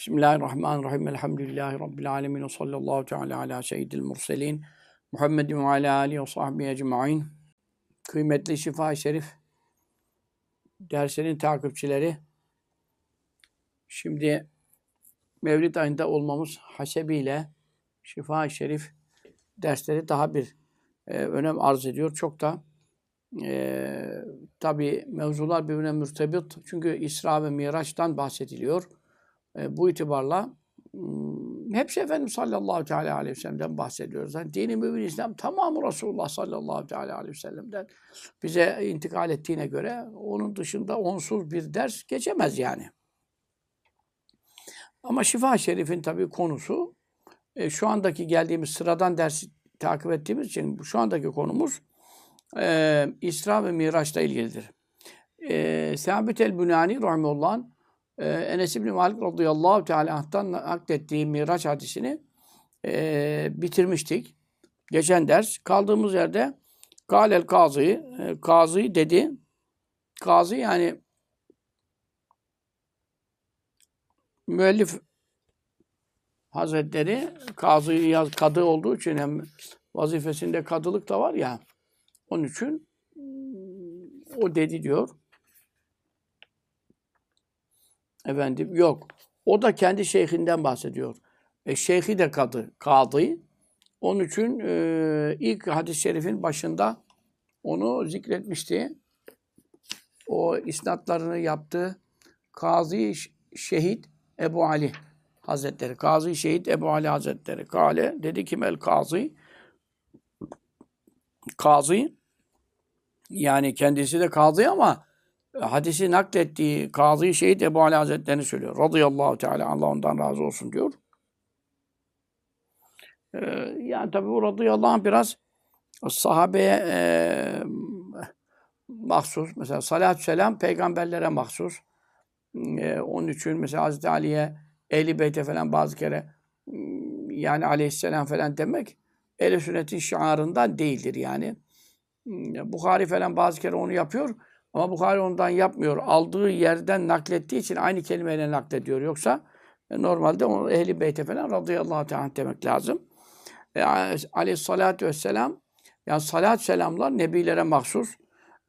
Bismillahirrahmanirrahim. Elhamdülillahi Rabbil alemin. Ve sallallahu teala ala seyyidil murselin. Muhammedin ve ala alihi ve sahbihi ecma'in. Kıymetli Şifa-i Şerif dersinin takipçileri. Şimdi Mevlid ayında olmamız hasebiyle Şifa-i Şerif dersleri daha bir e, önem arz ediyor. Çok da e, tabi mevzular birbirine mürtebit. Çünkü İsra ve Miraç'tan bahsediliyor. E, bu itibarla hepsi Efendimiz sallallahu teala aleyhi ve sellem'den bahsediyoruz. Yani dini mümin İslam tamamı Resulullah sallallahu teala aleyhi ve sellem'den bize intikal ettiğine göre onun dışında onsuz bir ders geçemez yani. Ama Şifa Şerif'in tabii konusu e, şu andaki geldiğimiz sıradan dersi takip ettiğimiz için şu andaki konumuz e, İsra ve Miraç'la ilgilidir. E, Sabit el-Bünani rahimullah'ın e, Enes İbni Malik radıyallahu teala anh'tan naklettiği Miraç hadisini e, bitirmiştik. Geçen ders. Kaldığımız yerde Galel Kazı, e, Kazı dedi. Kazı yani müellif Hazretleri Kazı yaz kadı olduğu için hem vazifesinde kadılık da var ya onun için o dedi diyor. Efendim yok. O da kendi şeyhinden bahsediyor. E, şeyhi de kadı, kadı. Onun için e, ilk hadis-i şerifin başında onu zikretmişti. O isnatlarını yaptı. Kazi Şehit Ebu Ali Hazretleri. Kazi Şehit Ebu Ali Hazretleri. Kale dedi ki el kazi kazi yani kendisi de kazi ama hadisi naklettiği Kazı Şehit Ebu Ali Hazretleri'ni söylüyor. Radıyallahu Teala Allah ondan razı olsun diyor. Ee, yani tabi bu radıyallahu anh biraz sahabeye e, mahsus. Mesela salatü selam peygamberlere mahsus. E, onun için mesela Hazreti Ali'ye Ehli Beyt'e falan bazı kere yani aleyhisselam falan demek ehl sünnetin şiarından değildir yani. Bukhari falan bazı kere onu yapıyor. Ama Bukhari ondan yapmıyor. Aldığı yerden naklettiği için aynı kelimeyle naklediyor. Yoksa e, normalde onu ehli beyte falan radıyallahu teala demek lazım. E, aleyhissalatü vesselam yani salat selamlar nebilere mahsus.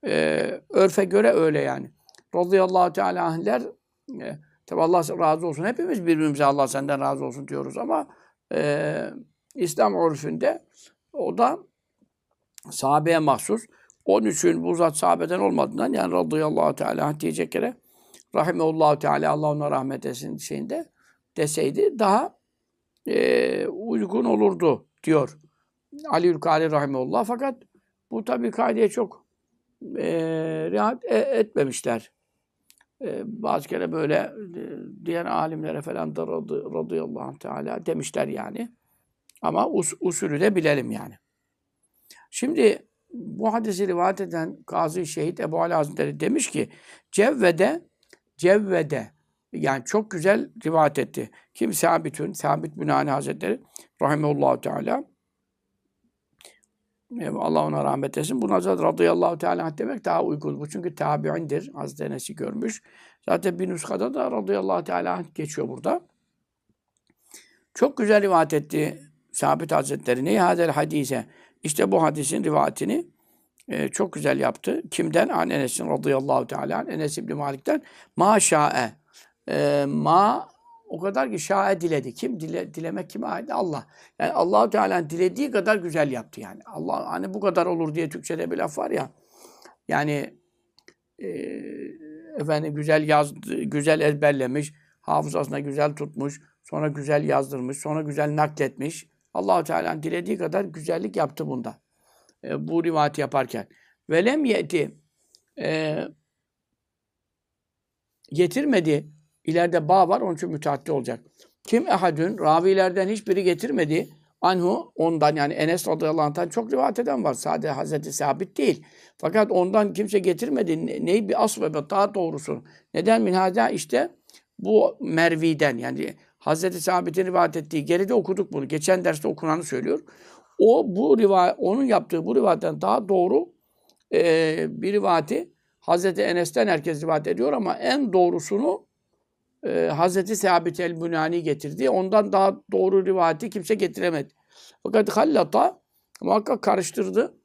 E, örfe göre öyle yani. Radıyallahu teala anhler e, tabi Allah razı olsun. Hepimiz birbirimize Allah senden razı olsun diyoruz ama e, İslam örfünde o da sahabeye mahsus. Onun için bu zat sahabeden olmadığından yani radıyallahu teala diyecek yere rahimeullahu teala Allah ona rahmet etsin şeyinde deseydi daha e, uygun olurdu diyor. Ali Ülkali rahimeullah fakat bu tabi kaideye çok e, riayet e, etmemişler. E, bazı kere böyle e, diğer alimlere falan da radı, radıyallahu teala demişler yani. Ama us, usulü de bilelim yani. Şimdi bu hadisi rivayet eden Kazı Şehit Ebu Ali Hazretleri demiş ki Cevvede Cevvede yani çok güzel rivayet etti. Kim? Sabitün, Sabit Bünani Hazretleri Rahimullahu Teala. Allah ona rahmet etsin. Buna zaten radıyallahu teala demek daha uygun. Bu çünkü tabi'indir. Hazreti Enes'i görmüş. Zaten bir nuskada da radıyallahu teala geçiyor burada. Çok güzel rivayet etti Sabit Hazretleri. Neyi hadel hadise? İşte bu hadisin rivayetini e, çok güzel yaptı. Kimden? An Enes'in radıyallahu teala Enes İbni Malik'ten ma şa'e. E, ma o kadar ki şa'e diledi. Kim? Dile, dilemek kime ait? Allah. Yani Allahu Teala dilediği kadar güzel yaptı yani. Allah hani bu kadar olur diye Türkçede bir laf var ya. Yani e, efendim güzel yazdı, güzel ezberlemiş, hafızasına güzel tutmuş, sonra güzel yazdırmış, sonra güzel nakletmiş. Allahu Teala dilediği kadar güzellik yaptı bunda. E, bu rivayeti yaparken. Velem yeti e, getirmedi. İleride ba var onun için müteaddi olacak. Kim ehadün ravilerden hiçbiri getirmedi. Anhu ondan yani Enes radıyallahu anh'tan çok rivayet eden var. Sadece Hazreti Sabit değil. Fakat ondan kimse getirmedi. Neyi bir asıl ve daha doğrusu. Neden minhada işte bu Mervi'den yani Hazreti Sabit'in rivayet ettiği geride okuduk bunu. Geçen derste okunanı söylüyor. O bu rivayet, onun yaptığı bu rivayetten daha doğru e, bir rivayeti Hazreti Enes'ten herkes rivayet ediyor ama en doğrusunu e, Hazreti Sabit el-Bunani getirdi. Ondan daha doğru rivayeti kimse getiremedi. Fakat hallata muhakkak karıştırdı.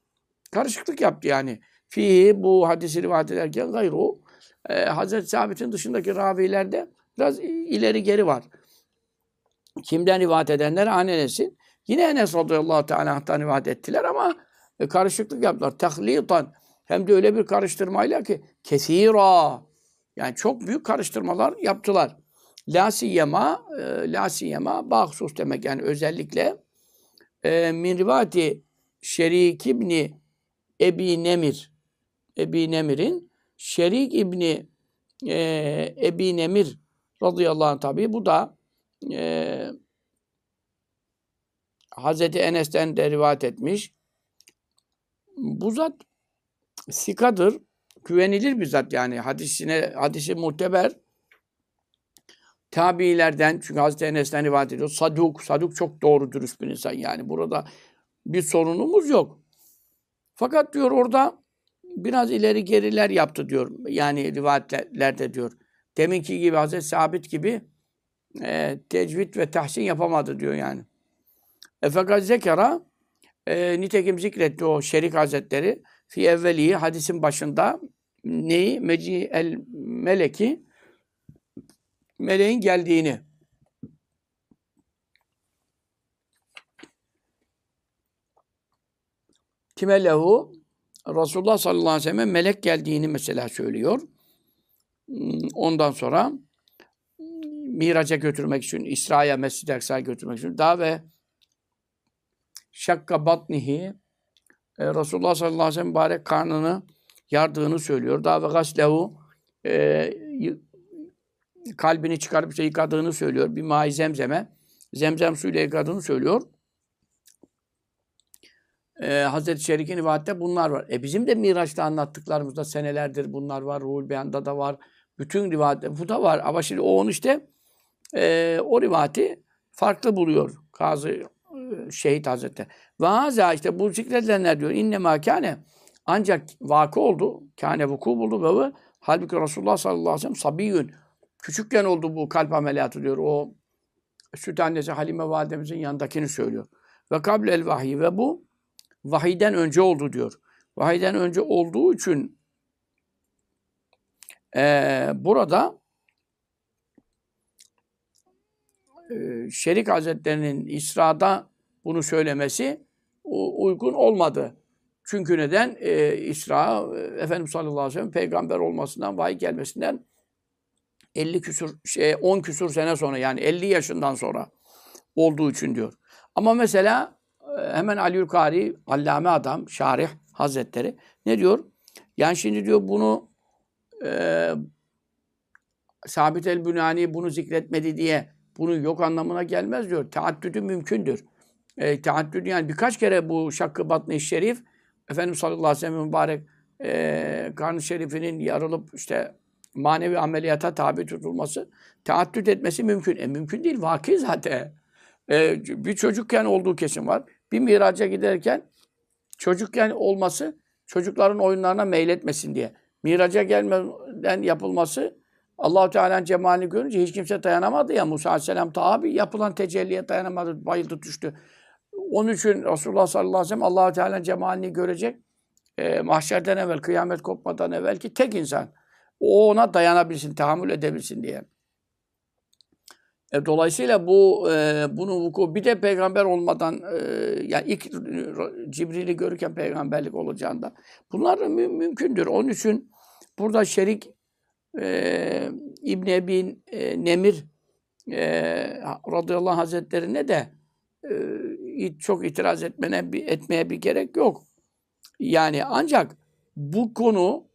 Karışıklık yaptı yani. Fihi bu hadisi rivayet ederken gayru e, Hazreti Sabit'in dışındaki ravilerde biraz ileri geri var. Kimden rivayet edenler? An Enes'in. Yine Enes radıyallahu teala'dan rivayet ettiler ama e, karışıklık yaptılar. Tahlitan. Hem de öyle bir karıştırmayla ki kesira. Yani çok büyük karıştırmalar yaptılar. La siyema, e, la siyema bahsus demek yani özellikle e, min rivati Şerik İbni Ebi Nemir Ebi Nemir'in Şerik İbni e, Ebi Nemir radıyallahu anh tabi bu da e, Hazreti Enes'ten de etmiş. Bu zat sikadır. Güvenilir bir zat yani. Hadisine, hadisi muteber. Tabiilerden, çünkü Hazreti Enes'ten rivayet ediyor. Saduk, Saduk çok doğru dürüst bir insan yani. Burada bir sorunumuz yok. Fakat diyor orada biraz ileri geriler yaptı diyor. Yani rivayetlerde diyor. Deminki gibi Hazreti Sabit gibi e, tecvid ve tahsin yapamadı diyor yani. E fakat zekara e, nitekim zikretti o Şerik Hazretleri fi evveliyi hadisin başında neyi? Meci el meleki meleğin geldiğini. Kime lehu? Resulullah sallallahu aleyhi ve sellem melek geldiğini mesela söylüyor. Ondan sonra Miraç'a götürmek için, İsra'ya, Mescid-i Aksa'ya götürmek için daha ve şakka batnihi e, Resulullah sallallahu aleyhi ve sellem mübarek karnını yardığını söylüyor. Daha ve gaslehu e, kalbini çıkarıp işte yıkadığını söylüyor. Bir mai zemzeme. Zemzem suyuyla yıkadığını söylüyor. Ee, Hazreti Şerik'in rivayette bunlar var. E bizim de Miraç'ta anlattıklarımızda senelerdir bunlar var. Ruhul Beyan'da da var. Bütün rivayette bu da var. Ama şimdi o onu işte e, o rivayeti farklı buluyor. Kazı e, Şehit Hazretleri. Ve haza işte bu zikredilenler diyor. İnne makane ancak vakı oldu. Kâne vuku buldu ve bu halbuki Resulullah sallallahu aleyhi ve sellem sabiyyün. Küçükken oldu bu kalp ameliyatı diyor. O süt annesi Halime validemizin yanındakini söylüyor. Ve kable el vahiy ve bu vahiyden önce oldu diyor. Vahiyden önce olduğu için e, burada e, Şerik Hazretleri'nin İsra'da bunu söylemesi uygun olmadı. Çünkü neden? E, İsra, e, Efendimiz sallallahu aleyhi ve sellem peygamber olmasından, vahiy gelmesinden 50 küsur, şey, 10 küsur sene sonra yani 50 yaşından sonra olduğu için diyor. Ama mesela e, hemen Aliül Kari, allame adam, şarih hazretleri ne diyor? Yani şimdi diyor bunu e, Sabit el-Bünani bunu zikretmedi diye bunu yok anlamına gelmez diyor. Teaddüdü mümkündür. E, teaddüdü yani birkaç kere bu şakkı batni şerif Efendimiz sallallahu aleyhi ve sellem mübarek e, karnı şerifinin yarılıp işte manevi ameliyata tabi tutulması, teaddüt etmesi mümkün. E mümkün değil, vaki zaten. E, bir çocukken olduğu kesin var. Bir miraca giderken çocukken olması çocukların oyunlarına meyletmesin diye. Miraca gelmeden yapılması Allahu Teala'nın cemalini görünce hiç kimse dayanamadı ya. Musa Aleyhisselam tabi yapılan tecelliye dayanamadı, bayıldı, düştü. Onun için Resulullah sallallahu aleyhi ve sellem Allahu Teala'nın cemalini görecek. E, mahşerden evvel, kıyamet kopmadan evvel ki tek insan. O ona dayanabilsin, tahammül edebilsin diye. E, dolayısıyla bu e, bunu vuku bir de peygamber olmadan e, yani ilk Cibril'i görürken peygamberlik olacağında bunlar mü, mümkündür. Onun için burada şerik e, İbn Ebi e, Nemir e, radıyallahu hazretlerine de e, çok itiraz etmene etmeye bir gerek yok. Yani ancak bu konu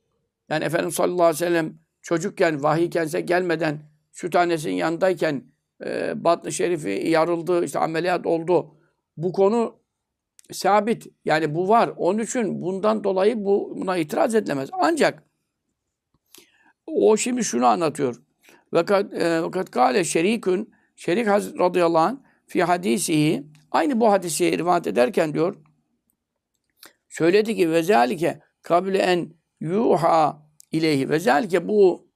yani Efendimiz sallallahu aleyhi ve sellem çocukken, vahiy kendisine gelmeden süt annesinin yanındayken e, batn şerifi yarıldı, işte ameliyat oldu. Bu konu sabit. Yani bu var. Onun için bundan dolayı bu buna itiraz edilemez. Ancak o şimdi şunu anlatıyor. Fakat e, kâle şerikün Şerik radıyallahu anh fi hadisihi aynı bu hadisi rivayet ederken diyor söyledi ki ve zalike kable en yuha ileyhi ve zelke bu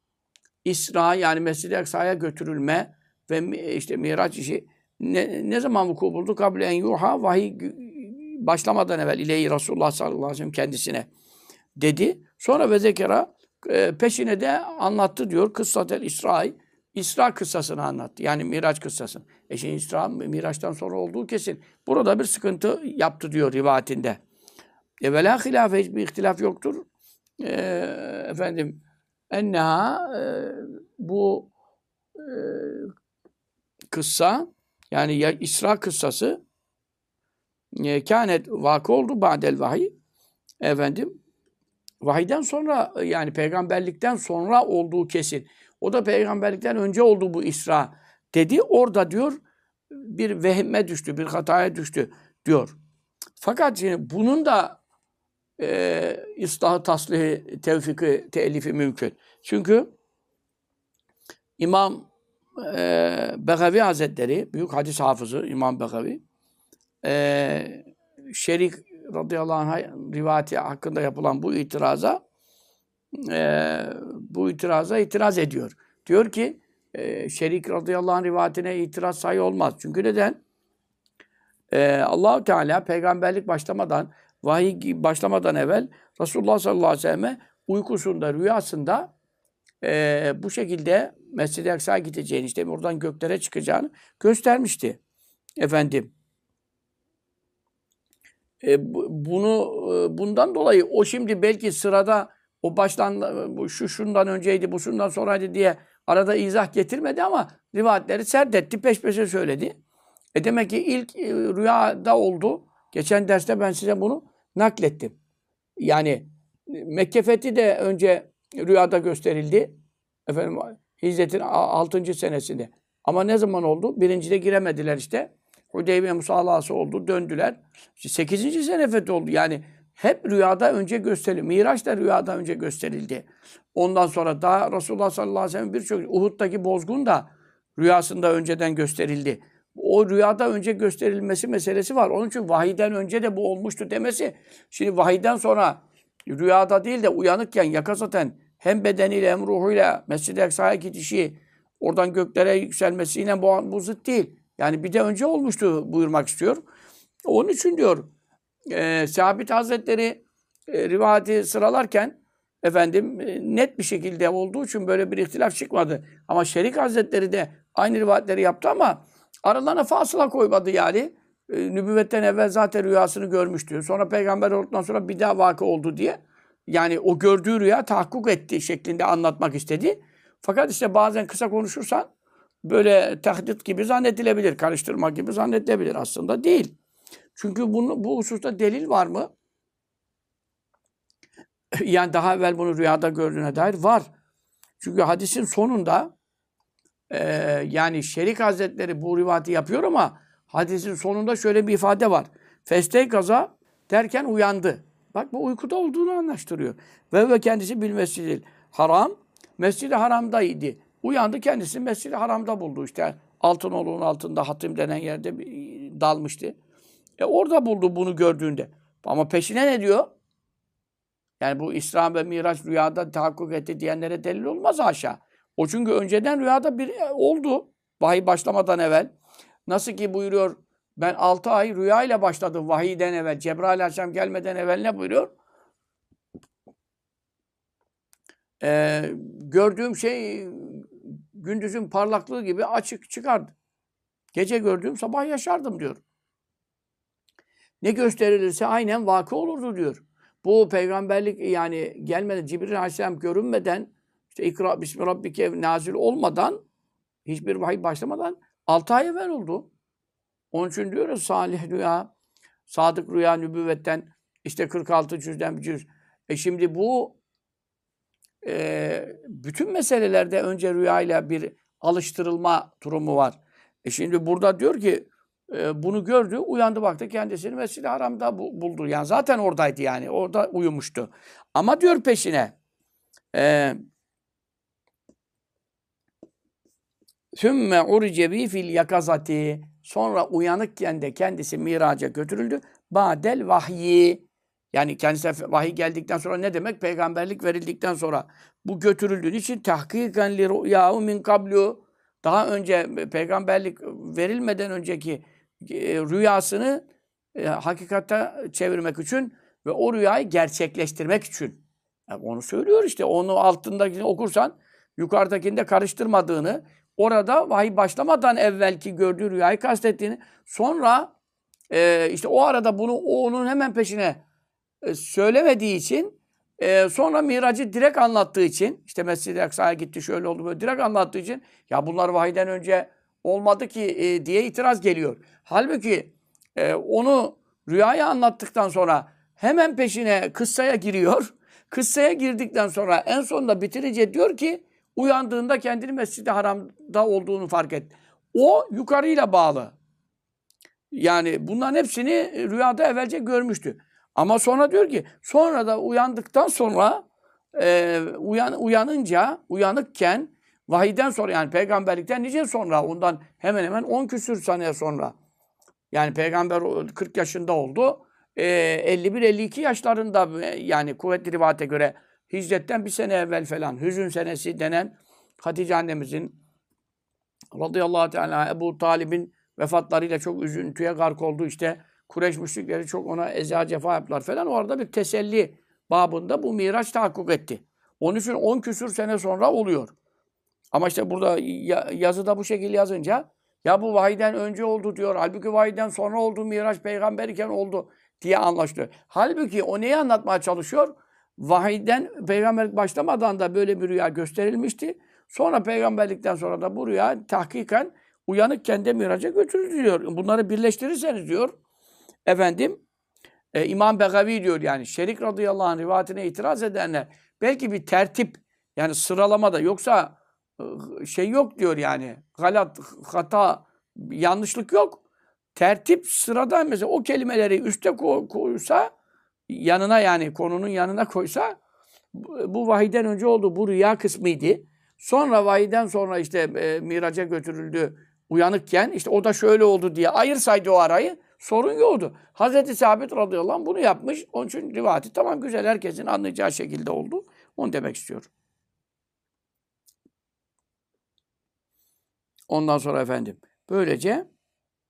İsra yani Mescid-i Aksa'ya götürülme ve mi- işte Miraç işi ne, ne zaman vuku buldu? Kable en yuha vahiy başlamadan evvel ileyhi Resulullah sallallahu aleyhi ve sellem kendisine dedi. Sonra ve zekera e, peşine de anlattı diyor. Kıssatel İsrail. İsra kıssasını anlattı. Yani Miraç kıssasını. E şimdi İsra Miraç'tan sonra olduğu kesin. Burada bir sıkıntı yaptı diyor rivayetinde. E ve la hilafe hiçbir ihtilaf yoktur. E, efendim enneha e, bu e, kıssa yani ya İsra kıssası e, kânet vakı oldu ba'del vahiy. Efendim vahiyden sonra yani peygamberlikten sonra olduğu kesin. O da peygamberlikten önce oldu bu İsra dedi. Orada diyor bir vehme düştü, bir hataya düştü diyor. Fakat şimdi bunun da e, ıslahı, taslihi, tevfiki, telifi mümkün. Çünkü İmam e, Begavi Hazretleri, büyük hadis hafızı İmam Begavi, e, Şerik radıyallahu anh rivayeti hakkında yapılan bu itiraza e, bu itiraza itiraz ediyor. Diyor ki e, Şerik radıyallahu anh rivayetine itiraz sayı olmaz. Çünkü neden? E, Allahu Teala peygamberlik başlamadan vahiy başlamadan evvel Resulullah sallallahu aleyhi ve selleme uykusunda, rüyasında e, bu şekilde Mescid-i Aksa'ya gideceğini, işte oradan göklere çıkacağını göstermişti. Efendim. E, bu- bunu e, bundan dolayı o şimdi belki sırada o baştan bu şu şundan önceydi, bu şundan sonraydı diye arada izah getirmedi ama rivayetleri serdetti, peş peşe söyledi. E demek ki ilk e, rüyada oldu. Geçen derste ben size bunu naklettim. Yani e, Mekke fethi de önce rüyada gösterildi. Efendim Hicret'in 6. senesinde. Ama ne zaman oldu? Birincide giremediler işte. Hudeybiye musalası oldu. Döndüler. İşte 8. sene fethi oldu. Yani hep rüyada önce gösterildi. Miraç da rüyada önce gösterildi. Ondan sonra daha Resulullah sallallahu aleyhi ve sellem birçok Uhud'daki bozgun da rüyasında önceden gösterildi. O rüyada önce gösterilmesi meselesi var. Onun için vahiyden önce de bu olmuştu demesi. Şimdi vahiyden sonra rüyada değil de uyanıkken yakazaten hem bedeniyle hem ruhuyla Mescid-i Aksa'ya gidişi, oradan göklere yükselmesiyle bu, bu zıt değil. Yani bir de önce olmuştu buyurmak istiyor. Onun için diyor e, Sabit Hazretleri e, rivayeti sıralarken efendim e, net bir şekilde olduğu için böyle bir ihtilaf çıkmadı. Ama Şerik Hazretleri de aynı rivayetleri yaptı ama aralarına fasıla koymadı yani. E, nübüvvetten evvel zaten rüyasını görmüştü. Sonra peygamber olduktan sonra bir daha vakı oldu diye. Yani o gördüğü rüya tahakkuk etti şeklinde anlatmak istedi. Fakat işte bazen kısa konuşursan böyle tahdit gibi zannedilebilir, karıştırma gibi zannedilebilir. Aslında değil. Çünkü bunu, bu hususta delil var mı? yani daha evvel bunu rüyada gördüğüne dair var. Çünkü hadisin sonunda e, yani Şerik Hazretleri bu rivayeti yapıyor ama hadisin sonunda şöyle bir ifade var. Festey kaza derken uyandı. Bak bu uykuda olduğunu anlaştırıyor. Ve ve kendisi bil mescid haram. Mescid-i haramdaydı. Uyandı kendisi mescid-i haramda buldu işte. Altınoluğun altında hatim denen yerde bir- dalmıştı. E orada buldu bunu gördüğünde. Ama peşine ne diyor? Yani bu İsra ve Miraç rüyada tahakkuk etti diyenlere delil olmaz aşağı. O çünkü önceden rüyada bir e, oldu. Vahiy başlamadan evvel. Nasıl ki buyuruyor ben 6 ay rüyayla başladım vahiyden evvel. Cebrail Aleyhisselam gelmeden evvel ne buyuruyor? Ee, gördüğüm şey gündüzün parlaklığı gibi açık çıkardı. Gece gördüğüm sabah yaşardım diyor. Ne gösterilirse aynen vakı olurdu diyor. Bu peygamberlik yani gelmeden Cibril Aleyhisselam görünmeden işte ikra bismi rabbike nazil olmadan hiçbir vahiy başlamadan 6 ay evvel oldu. Onun için diyoruz salih rüya, sadık rüya nübüvvetten işte 46 cüzden bir cüz. E şimdi bu e, bütün meselelerde önce rüyayla bir alıştırılma durumu var. E şimdi burada diyor ki e, bunu gördü, uyandı baktı kendisini Mescid-i Haram'da bu- buldu. Yani zaten oradaydı yani. Orada uyumuştu. Ama diyor peşine e, Sümme urice bi fil yakazati. Sonra uyanıkken de kendisi miraca götürüldü. Badel vahyi. Yani kendisine vahiy geldikten sonra ne demek? Peygamberlik verildikten sonra bu götürüldüğü için tahkiken li ru'yahu min kablu daha önce peygamberlik verilmeden önceki e, rüyasını e, hakikate çevirmek için ve o rüyayı gerçekleştirmek için. Yani onu söylüyor işte. Onu altındakini okursan yukarıdakinde karıştırmadığını, orada vahiy başlamadan evvelki gördüğü rüyayı kastettiğini, sonra e, işte o arada bunu onun hemen peşine e, söylemediği için e, sonra miracı direkt anlattığı için işte Mescid-i Aksa'ya gitti şöyle oldu böyle direkt anlattığı için ya bunlar vahiden önce olmadı ki e, diye itiraz geliyor. Halbuki e, onu rüyayı anlattıktan sonra hemen peşine kıssaya giriyor. Kıssaya girdikten sonra en sonunda bitirince diyor ki uyandığında kendini Mescid-i Haram'da olduğunu fark et. O yukarıyla bağlı. Yani bunların hepsini rüyada evvelce görmüştü. Ama sonra diyor ki sonra da uyandıktan sonra e, uyan, uyanınca uyanıkken vahiden sonra yani peygamberlikten nice sonra ondan hemen hemen 10 küsür sene sonra yani peygamber 40 yaşında oldu. E, 51-52 yaşlarında yani kuvvetli rivayete göre hicretten bir sene evvel falan hüzün senesi denen Hatice annemizin radıyallahu teala Ebu Talib'in vefatlarıyla çok üzüntüye gark oldu. İşte Kureyş müşrikleri çok ona eza cefa yaptılar falan. Orada bir teselli babında bu miraç tahakkuk etti. Onun için 10 küsür sene sonra oluyor. Ama işte burada yazıda bu şekilde yazınca ya bu vahiden önce oldu diyor. Halbuki vahiden sonra oldu miraç peygamber iken oldu diye anlaşılıyor. Halbuki o neyi anlatmaya çalışıyor? Vahiden peygamberlik başlamadan da böyle bir rüya gösterilmişti. Sonra peygamberlikten sonra da bu rüya tahkiken uyanıkken de miraca götürülüyor. Bunları birleştirirseniz diyor efendim e, İmam Begavi diyor yani Şerik radıyallahu anh rivayetine itiraz edenler belki bir tertip yani sıralamada yoksa e, şey yok diyor yani galat, hata, yanlışlık yok. Tertip sırada mesela o kelimeleri üste koysa yanına yani konunun yanına koysa bu vahiden önce oldu. Bu rüya kısmıydı. Sonra vahiden sonra işte e, miraca götürüldü uyanıkken işte o da şöyle oldu diye ayırsaydı o arayı sorun yoktu. Hazreti Sabit radıyallahu anh bunu yapmış. Onun için rivayeti tamam güzel herkesin anlayacağı şekilde oldu. Onu demek istiyorum. Ondan sonra efendim böylece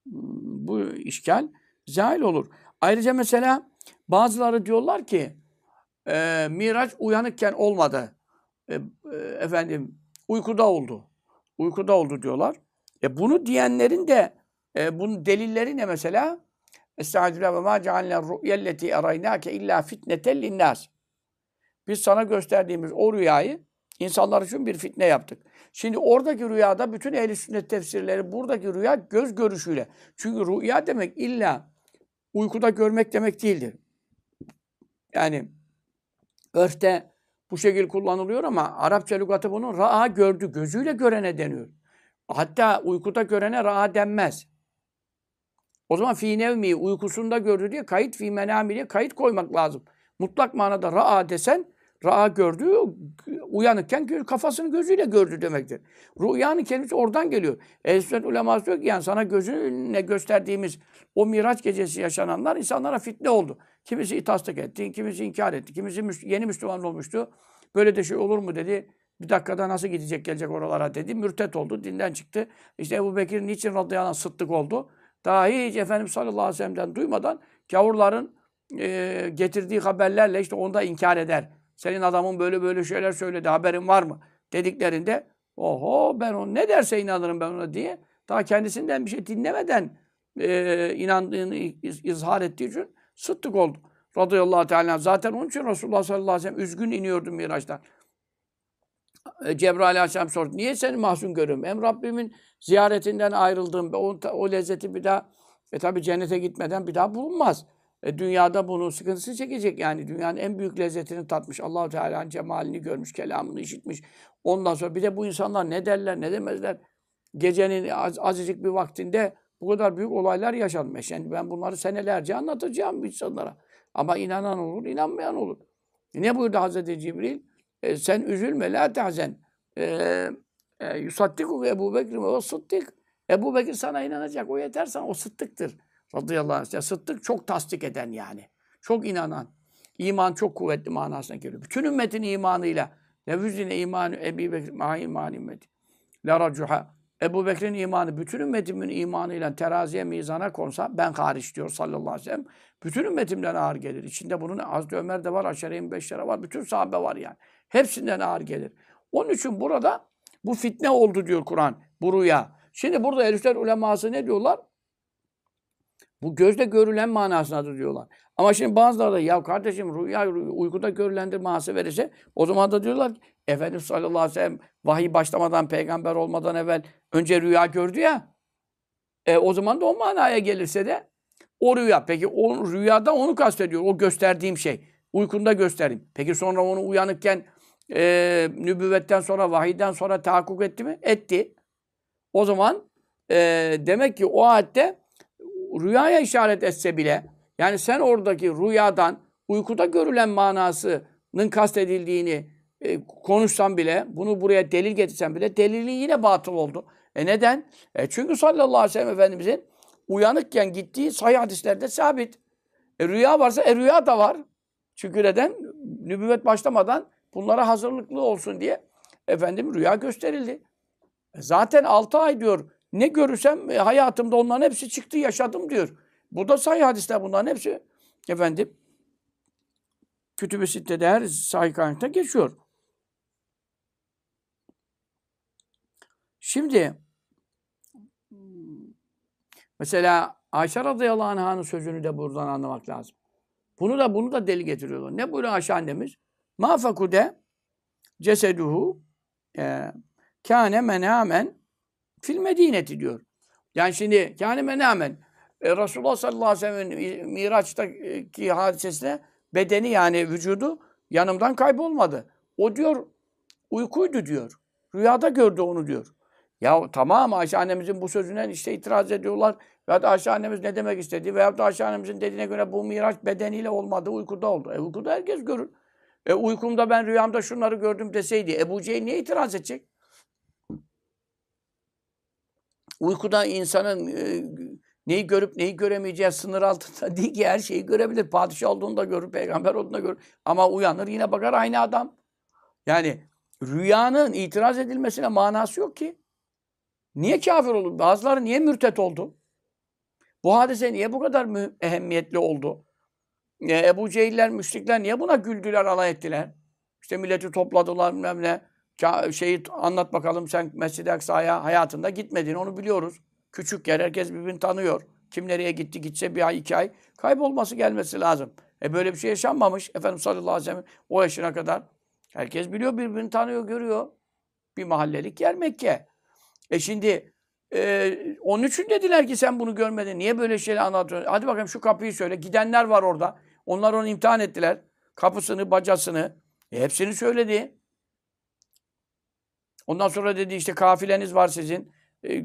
bu işgal zahil olur. Ayrıca mesela bazıları diyorlar ki e, Miraç uyanıkken olmadı. E, e, efendim uykuda oldu. Uykuda oldu diyorlar. E bunu diyenlerin de e, bunun delilleri ne mesela? Estağfirullah ve ma cealne rü'yelleti eraynâke illa fitneten linnâs. Biz sana gösterdiğimiz o rüyayı insanlar için bir fitne yaptık. Şimdi oradaki rüyada bütün ehl sünnet tefsirleri buradaki rüya göz görüşüyle. Çünkü rüya demek illa uykuda görmek demek değildir. Yani örfte bu şekil kullanılıyor ama Arapça lügatı bunun ra'a gördü, gözüyle görene deniyor. Hatta uykuda görene ra'a denmez. O zaman fi nevmi uykusunda gördü diye kayıt fi menami kayıt koymak lazım. Mutlak manada ra'a desen ra'a gördü, uyanıkken kafasını gözüyle gördü demektir. Rüyanın kelimesi oradan geliyor. Ehl-i uleması diyor ki yani sana gözünle gösterdiğimiz o miraç gecesi yaşananlar insanlara fitne oldu. Kimisi itastık etti, kimisi inkar etti, kimisi yeni Müslüman olmuştu. Böyle de şey olur mu dedi. Bir dakikada nasıl gidecek gelecek oralara dedi. Mürtet oldu, dinden çıktı. İşte Ebu Bekir niçin radıyallahu anh sıddık oldu? Daha hiç Efendimiz sallallahu aleyhi ve sellem'den duymadan gavurların e, getirdiği haberlerle işte onu da inkar eder. Senin adamın böyle böyle şeyler söyledi haberin var mı? Dediklerinde oho ben onu ne derse inanırım ben ona diye daha kendisinden bir şey dinlemeden e, inandığını izhar ettiği için sıddık oldu. Radıyallahu teala. Zaten onun için Resulullah sallallahu aleyhi ve sellem üzgün iniyordu Miraç'tan. E, Cebrail aleyhisselam sordu. Niye seni mahzun görüyorum? Hem Rabbimin ziyaretinden ayrıldım. O, o lezzeti bir daha e tabi cennete gitmeden bir daha bulunmaz. E, dünyada bunun sıkıntısı çekecek yani. Dünyanın en büyük lezzetini tatmış. Allahu Teala'nın cemalini görmüş, kelamını işitmiş. Ondan sonra bir de bu insanlar ne derler, ne demezler. Gecenin az, azıcık bir vaktinde bu kadar büyük olaylar yaşanmış. Yani ben bunları senelerce anlatacağım insanlara. Ama inanan olur, inanmayan olur. Ne buyurdu Hazreti Cibril? E, sen üzülme, la tahzen. E, e, Yusaddiku Ebu Bekir ve sıddık. Ebu Bekir sana inanacak. O yeter sana. O sıddıktır. Radıyallahu anh. Ya sıddık çok tasdik eden yani. Çok inanan. iman çok kuvvetli manasına geliyor. Bütün ümmetin imanıyla levüzine imanı Ebi Bekir ma iman ümmeti. La racuha. Ebu Bekir'in imanı bütün ümmetimin imanıyla teraziye mizana konsa ben hariç diyor sallallahu aleyhi ve sellem. Bütün ümmetimden ağır gelir. İçinde bunun Hazreti Ömer de var, Aşere-i var. Bütün sahabe var yani. Hepsinden ağır gelir. Onun için burada bu fitne oldu diyor Kur'an. Bu rüya. Şimdi burada Elifler uleması ne diyorlar? Bu gözle görülen manasındadır diyorlar. Ama şimdi bazıları da ya kardeşim rüya uykuda görülendir manası verirse o zaman da diyorlar ki Efendimiz sallallahu aleyhi ve sellem vahiy başlamadan peygamber olmadan evvel önce rüya gördü ya. E, o zaman da o manaya gelirse de o rüya. Peki o rüyada onu kastediyor. O gösterdiğim şey. Uykunda göstereyim. Peki sonra onu uyanıkken e, nübüvvetten sonra, vahiyden sonra tahakkuk etti mi? Etti. O zaman e, demek ki o ayette rüyaya işaret etse bile yani sen oradaki rüyadan uykuda görülen manasının kastedildiğini e, konuşsan bile, bunu buraya delil getirsen bile delilin yine batıl oldu. E neden? E çünkü sallallahu aleyhi ve sellem Efendimizin uyanıkken gittiği sahih hadislerde sabit. E rüya varsa e rüya da var. Çünkü neden? Nübüvvet başlamadan bunlara hazırlıklı olsun diye efendim rüya gösterildi. E zaten 6 ay diyor ne görürsem e, hayatımda onların hepsi çıktı yaşadım diyor. Bu da sahih hadisler bunların hepsi efendim Kütüb-i Sitte'de her sahih kaynakta geçiyor. Şimdi mesela Ayşe radıyallahu anh'ın sözünü de buradan anlamak lazım. Bunu da bunu da deli getiriyorlar. Ne buyuruyor Ayşe annemiz? Ma fakude ceseduhu e, kâne menâmen fil medineti diyor. Yani şimdi kâne menâmen e, Resulullah sallallahu aleyhi ve sellem'in Miraç'taki hadisesine bedeni yani vücudu yanımdan kaybolmadı. O diyor uykuydu diyor. Rüyada gördü onu diyor. Ya tamam Ayşe annemizin bu sözüne işte itiraz ediyorlar. Veya da Ayşe annemiz ne demek istedi? Veya da Ayşe annemizin dediğine göre bu miraç bedeniyle olmadı, uykuda oldu. E uykuda herkes görür. E uykumda ben rüyamda şunları gördüm deseydi Ebu Cehil niye itiraz edecek? Uykuda insanın e, neyi görüp neyi göremeyeceği sınır altında değil ki her şeyi görebilir. Padişah olduğunu da görür, peygamber olduğunu da görür. Ama uyanır yine bakar aynı adam. Yani rüyanın itiraz edilmesine manası yok ki. Niye kafir oldu? Bazıları niye mürtet oldu? Bu hadise niye bu kadar ehemmiyetli oldu? E, Ebu Cehiller, müşrikler niye buna güldüler, alay ettiler? İşte milleti topladılar bilmem ne. Şeyi anlat bakalım sen Mescid-i Aksa'ya hayatında gitmedin onu biliyoruz. Küçük yer herkes birbirini tanıyor. Kim nereye gitti gitse bir ay iki ay kaybolması gelmesi lazım. E böyle bir şey yaşanmamış. Efendimiz sallallahu aleyhi ve sellem o yaşına kadar. Herkes biliyor birbirini tanıyor görüyor. Bir mahallelik yer Mekke. E şimdi e, onun için dediler ki sen bunu görmedin. Niye böyle şeyler anlatıyorsun? Hadi bakayım şu kapıyı söyle. Gidenler var orada. Onlar onu imtihan ettiler. Kapısını, bacasını. E, hepsini söyledi. Ondan sonra dedi işte kafileniz var sizin. E,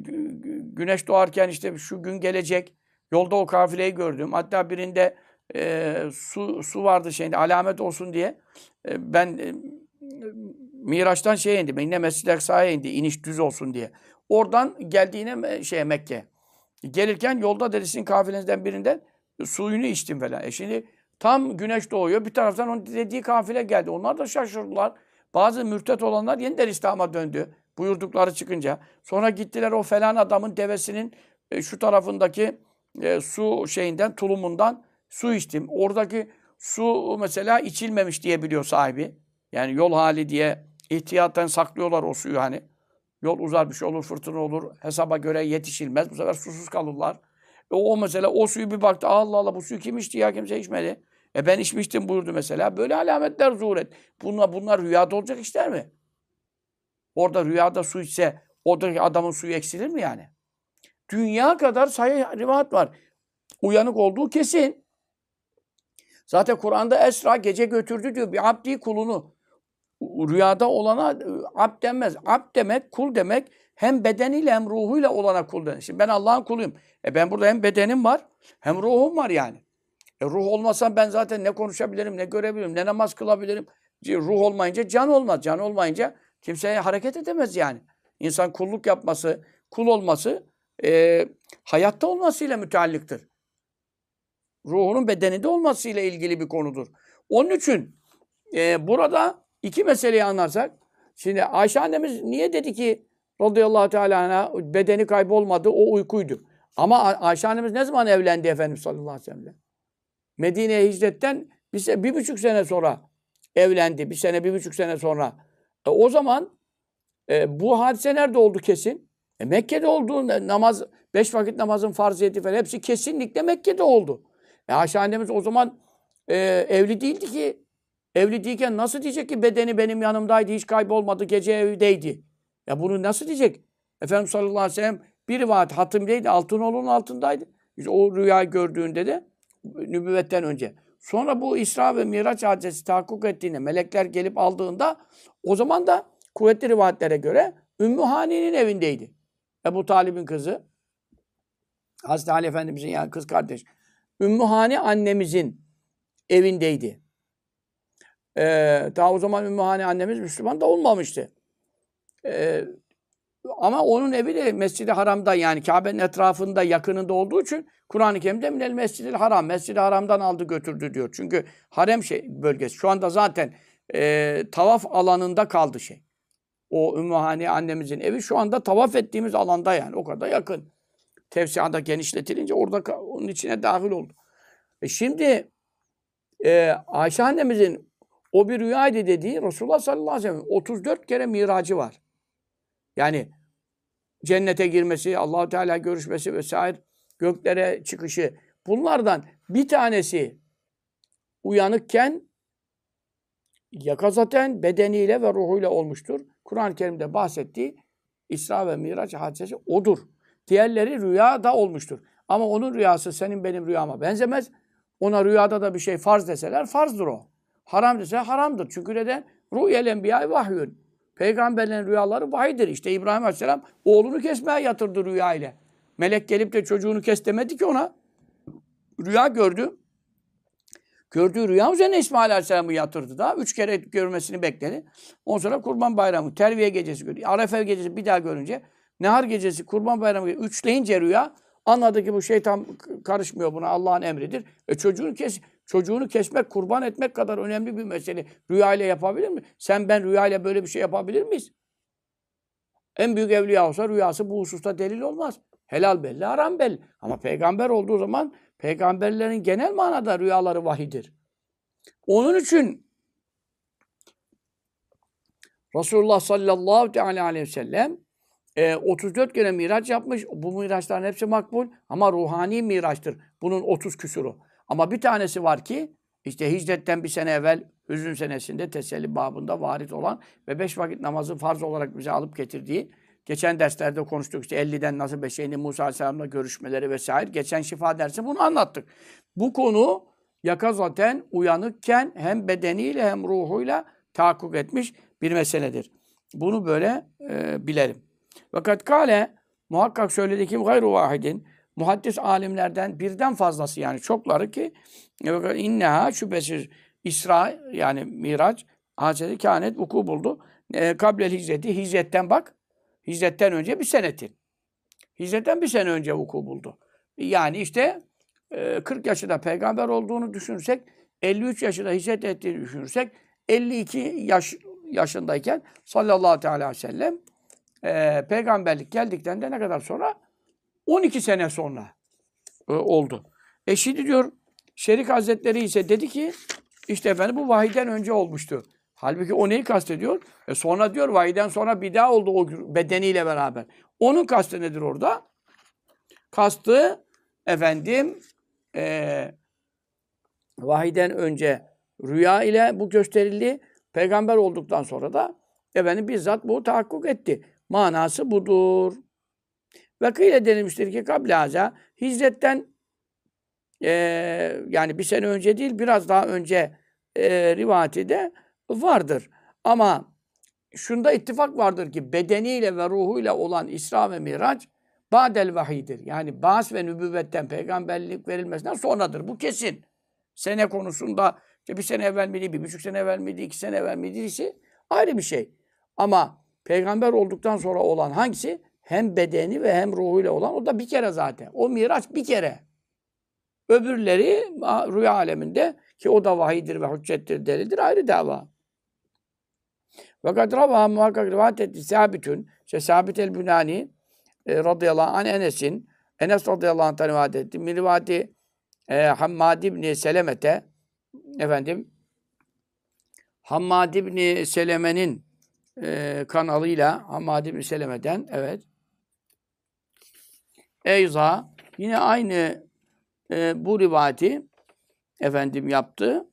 güneş doğarken işte şu gün gelecek. Yolda o kafileyi gördüm. Hatta birinde e, su su vardı şeyinde alamet olsun diye. E, ben e, Miraç'tan şey indi. Yine Mescid-i Aksa'ya indi. iniş düz olsun diye. Oradan geldiğine şeye Mekke. Gelirken yolda dedi kafilenizden birinden suyunu içtim falan. E şimdi tam güneş doğuyor. Bir taraftan onun dediği kafile geldi. Onlar da şaşırdılar. Bazı mürtet olanlar yeniden İslam'a döndü. Buyurdukları çıkınca. Sonra gittiler o falan adamın devesinin e, şu tarafındaki e, su şeyinden, tulumundan su içtim. Oradaki su mesela içilmemiş diye biliyor sahibi. Yani yol hali diye ihtiyattan saklıyorlar o suyu hani. Yol uzar bir şey olur, fırtına olur. Hesaba göre yetişilmez. Bu sefer susuz kalırlar. E o mesela o suyu bir baktı. Allah Allah bu suyu kim içti ya kimse içmedi. E ben içmiştim buyurdu mesela. Böyle alametler zuhur et. Bunlar, bunlar rüyada olacak işler mi? Orada rüyada su içse oradaki adamın suyu eksilir mi yani? Dünya kadar sayı rivayet var. Uyanık olduğu kesin. Zaten Kur'an'da Esra gece götürdü diyor. Bir abdi kulunu rüyada olana e, abd denmez. Abd demek, kul demek hem bedeniyle hem ruhuyla olana kul denir. Şimdi ben Allah'ın kuluyum. E ben burada hem bedenim var hem ruhum var yani. E ruh olmasa ben zaten ne konuşabilirim, ne görebilirim, ne namaz kılabilirim. Ruh olmayınca can olmaz. Can olmayınca kimseye hareket edemez yani. İnsan kulluk yapması, kul olması e, hayatta olmasıyla müteallıktır. Ruhunun bedeninde olmasıyla ilgili bir konudur. Onun için e, burada iki meseleyi anlarsak şimdi Ayşe annemiz niye dedi ki radıyallahu teala bedeni kaybolmadı o uykuydu. Ama Ayşe annemiz ne zaman evlendi Efendimiz sallallahu aleyhi ve sellem? Medine'ye hicretten bir, bir buçuk sene sonra evlendi. Bir sene, bir buçuk sene sonra. E, o zaman e, bu hadise nerede oldu kesin? E, Mekke'de oldu. Namaz, beş vakit namazın farziyeti falan hepsi kesinlikle Mekke'de oldu. E, Ayşe annemiz o zaman e, evli değildi ki. Evli değilken nasıl diyecek ki bedeni benim yanımdaydı, hiç kaybolmadı, gece evdeydi. Ya bunu nasıl diyecek? Efendimiz sallallahu aleyhi ve sellem bir rivayet hatimdeydi, Altınoğlu'nun altındaydı. İşte o rüyayı gördüğünde de nübüvvetten önce. Sonra bu İsra ve Miraç hadisesi tahakkuk ettiğinde, melekler gelip aldığında o zaman da kuvvetli rivayetlere göre Ümmü Hani'nin evindeydi. Ebu Talib'in kızı. Hazreti Ali Efendimizin yani kız kardeş. Ümmü Hani annemizin evindeydi. Ee, daha o zaman Ümmü Hani annemiz Müslüman da olmamıştı. Ee, ama onun evi de Mescid-i Haram'da yani Kabe'nin etrafında yakınında olduğu için Kur'an-ı Kerim'de minel Mescid-i Haram. Mescid-i Haram'dan aldı götürdü diyor. Çünkü harem şey bölgesi. Şu anda zaten e, tavaf alanında kaldı şey. O Ümmühane annemizin evi şu anda tavaf ettiğimiz alanda yani. O kadar yakın. Tevsiada genişletilince orada onun içine dahil oldu. E şimdi e, Ayşe annemizin o bir rüyaydı dediği Resulullah sallallahu aleyhi ve sellem 34 kere miracı var. Yani cennete girmesi, Allahu Teala görüşmesi vesaire, göklere çıkışı. Bunlardan bir tanesi uyanıkken yakazaten bedeniyle ve ruhuyla olmuştur. Kur'an-ı Kerim'de bahsettiği İsra ve Miraç hadisesi odur. Diğerleri rüyada olmuştur. Ama onun rüyası senin benim rüyama benzemez. Ona rüyada da bir şey farz deseler farzdır o. Haram dese haramdır. Çünkü neden? Rüyel enbiya vahyün. Peygamberlerin rüyaları vahidir. İşte İbrahim Aleyhisselam oğlunu kesmeye yatırdı rüya ile. Melek gelip de çocuğunu kes demedi ki ona. Rüya gördü. Gördüğü rüya üzerine İsmail Aleyhisselam'ı yatırdı da. Üç kere görmesini bekledi. Ondan sonra Kurban Bayramı, Terviye gecesi gördü. Arefe gecesi bir daha görünce, Nehar gecesi, Kurban Bayramı üçleyince rüya anladı ki bu şeytan karışmıyor buna Allah'ın emridir. E çocuğunu kes, çocuğunu kesmek, kurban etmek kadar önemli bir mesele. Rüya ile yapabilir mi? Sen ben rüya ile böyle bir şey yapabilir miyiz? En büyük evliya olsa rüyası bu hususta delil olmaz. Helal belli, haram belli. Ama peygamber olduğu zaman peygamberlerin genel manada rüyaları vahidir. Onun için Resulullah sallallahu teala aleyhi ve sellem e, 34 kere miraç yapmış. Bu miraçların hepsi makbul ama ruhani miraçtır. Bunun 30 küsuru. Ama bir tanesi var ki işte hicretten bir sene evvel hüzün senesinde teselli babında varit olan ve beş vakit namazı farz olarak bize alıp getirdiği Geçen derslerde konuştuk işte 50'den nasıl beşeğini Musa Aleyhisselam'la görüşmeleri vesaire. Geçen şifa dersi bunu anlattık. Bu konu yaka zaten uyanıkken hem bedeniyle hem ruhuyla tahakkuk etmiş bir meseledir. Bunu böyle e, bilelim. Fakat kale muhakkak söyledi ki gayru vahidin muhaddis alimlerden birden fazlası yani çokları ki inneha şüphesiz İsra yani Miraç hadiseti kânet vuku buldu. E, kablel hicreti hicretten bak Hicretten önce bir senetin. Hicretten bir sene önce vuku buldu. Yani işte e, 40 yaşında peygamber olduğunu düşünürsek, 53 yaşında hicret ettiğini düşünürsek, 52 yaş yaşındayken sallallahu teala aleyhi ve sellem e, peygamberlik geldikten de ne kadar sonra? 12 sene sonra e, oldu. E şimdi diyor Şerik Hazretleri ise dedi ki işte efendim bu vahiden önce olmuştu. Halbuki o neyi kastediyor? E sonra diyor vahiden sonra bir daha oldu o bedeniyle beraber. Onun kastı nedir orada? Kastı efendim e, vahiden önce rüya ile bu gösterildi. Peygamber olduktan sonra da efendim bizzat bu tahakkuk etti. Manası budur. Ve kıyle denilmiştir ki kablaza hicretten e, yani bir sene önce değil biraz daha önce e, rivayeti de vardır. Ama şunda ittifak vardır ki bedeniyle ve ruhuyla olan İsra ve Miraç Ba'del vahidir. Yani bas ve nübüvvetten, peygamberlik verilmesinden sonradır. Bu kesin. Sene konusunda işte bir sene evvel miydi, bir buçuk sene evvel miydi, iki sene evvel miydi ise ayrı bir şey. Ama peygamber olduktan sonra olan hangisi? Hem bedeni ve hem ruhuyla olan o da bir kere zaten. O miraç bir kere. Öbürleri rüya aleminde ki o da vahidir ve hüccettir, delildir ayrı dava. Fakat rava muhakkak rivayet etti sabitün. İşte Sabit el-Bünani e, radıyallahu anh Enes'in Enes radıyallahu anh'tan rivayet etti. Min rivayeti e, Hammad ibn Selemet'e efendim Hammad ibn Seleme'nin e, kanalıyla Hammad ibn Seleme'den evet Eyza yine aynı e, bu rivayeti efendim yaptı.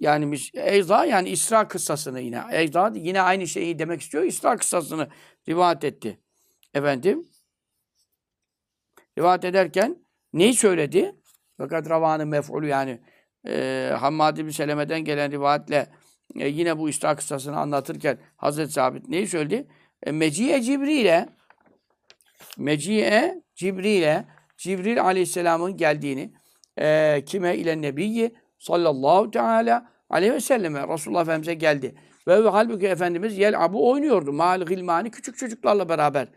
Yani Eyza yani İsra kıssasını yine. Eyza yine aynı şeyi demek istiyor. İsra kıssasını rivayet etti. Efendim. Rivayet ederken neyi söyledi? Fakat ravanı mef'ulü yani e, Hammad bin Seleme'den gelen rivayetle e, yine bu İsra kıssasını anlatırken Hazreti Sabit neyi söyledi? E, Meciye Cibril'e Meciye Cibril'e Cibril aleyhisselamın geldiğini e, kime ile nebiyyi sallallahu teala aleyhi ve selleme Resulullah Efendimiz'e geldi. Ve, halbuki Efendimiz yel abu oynuyordu. Mal gilmani küçük çocuklarla beraber.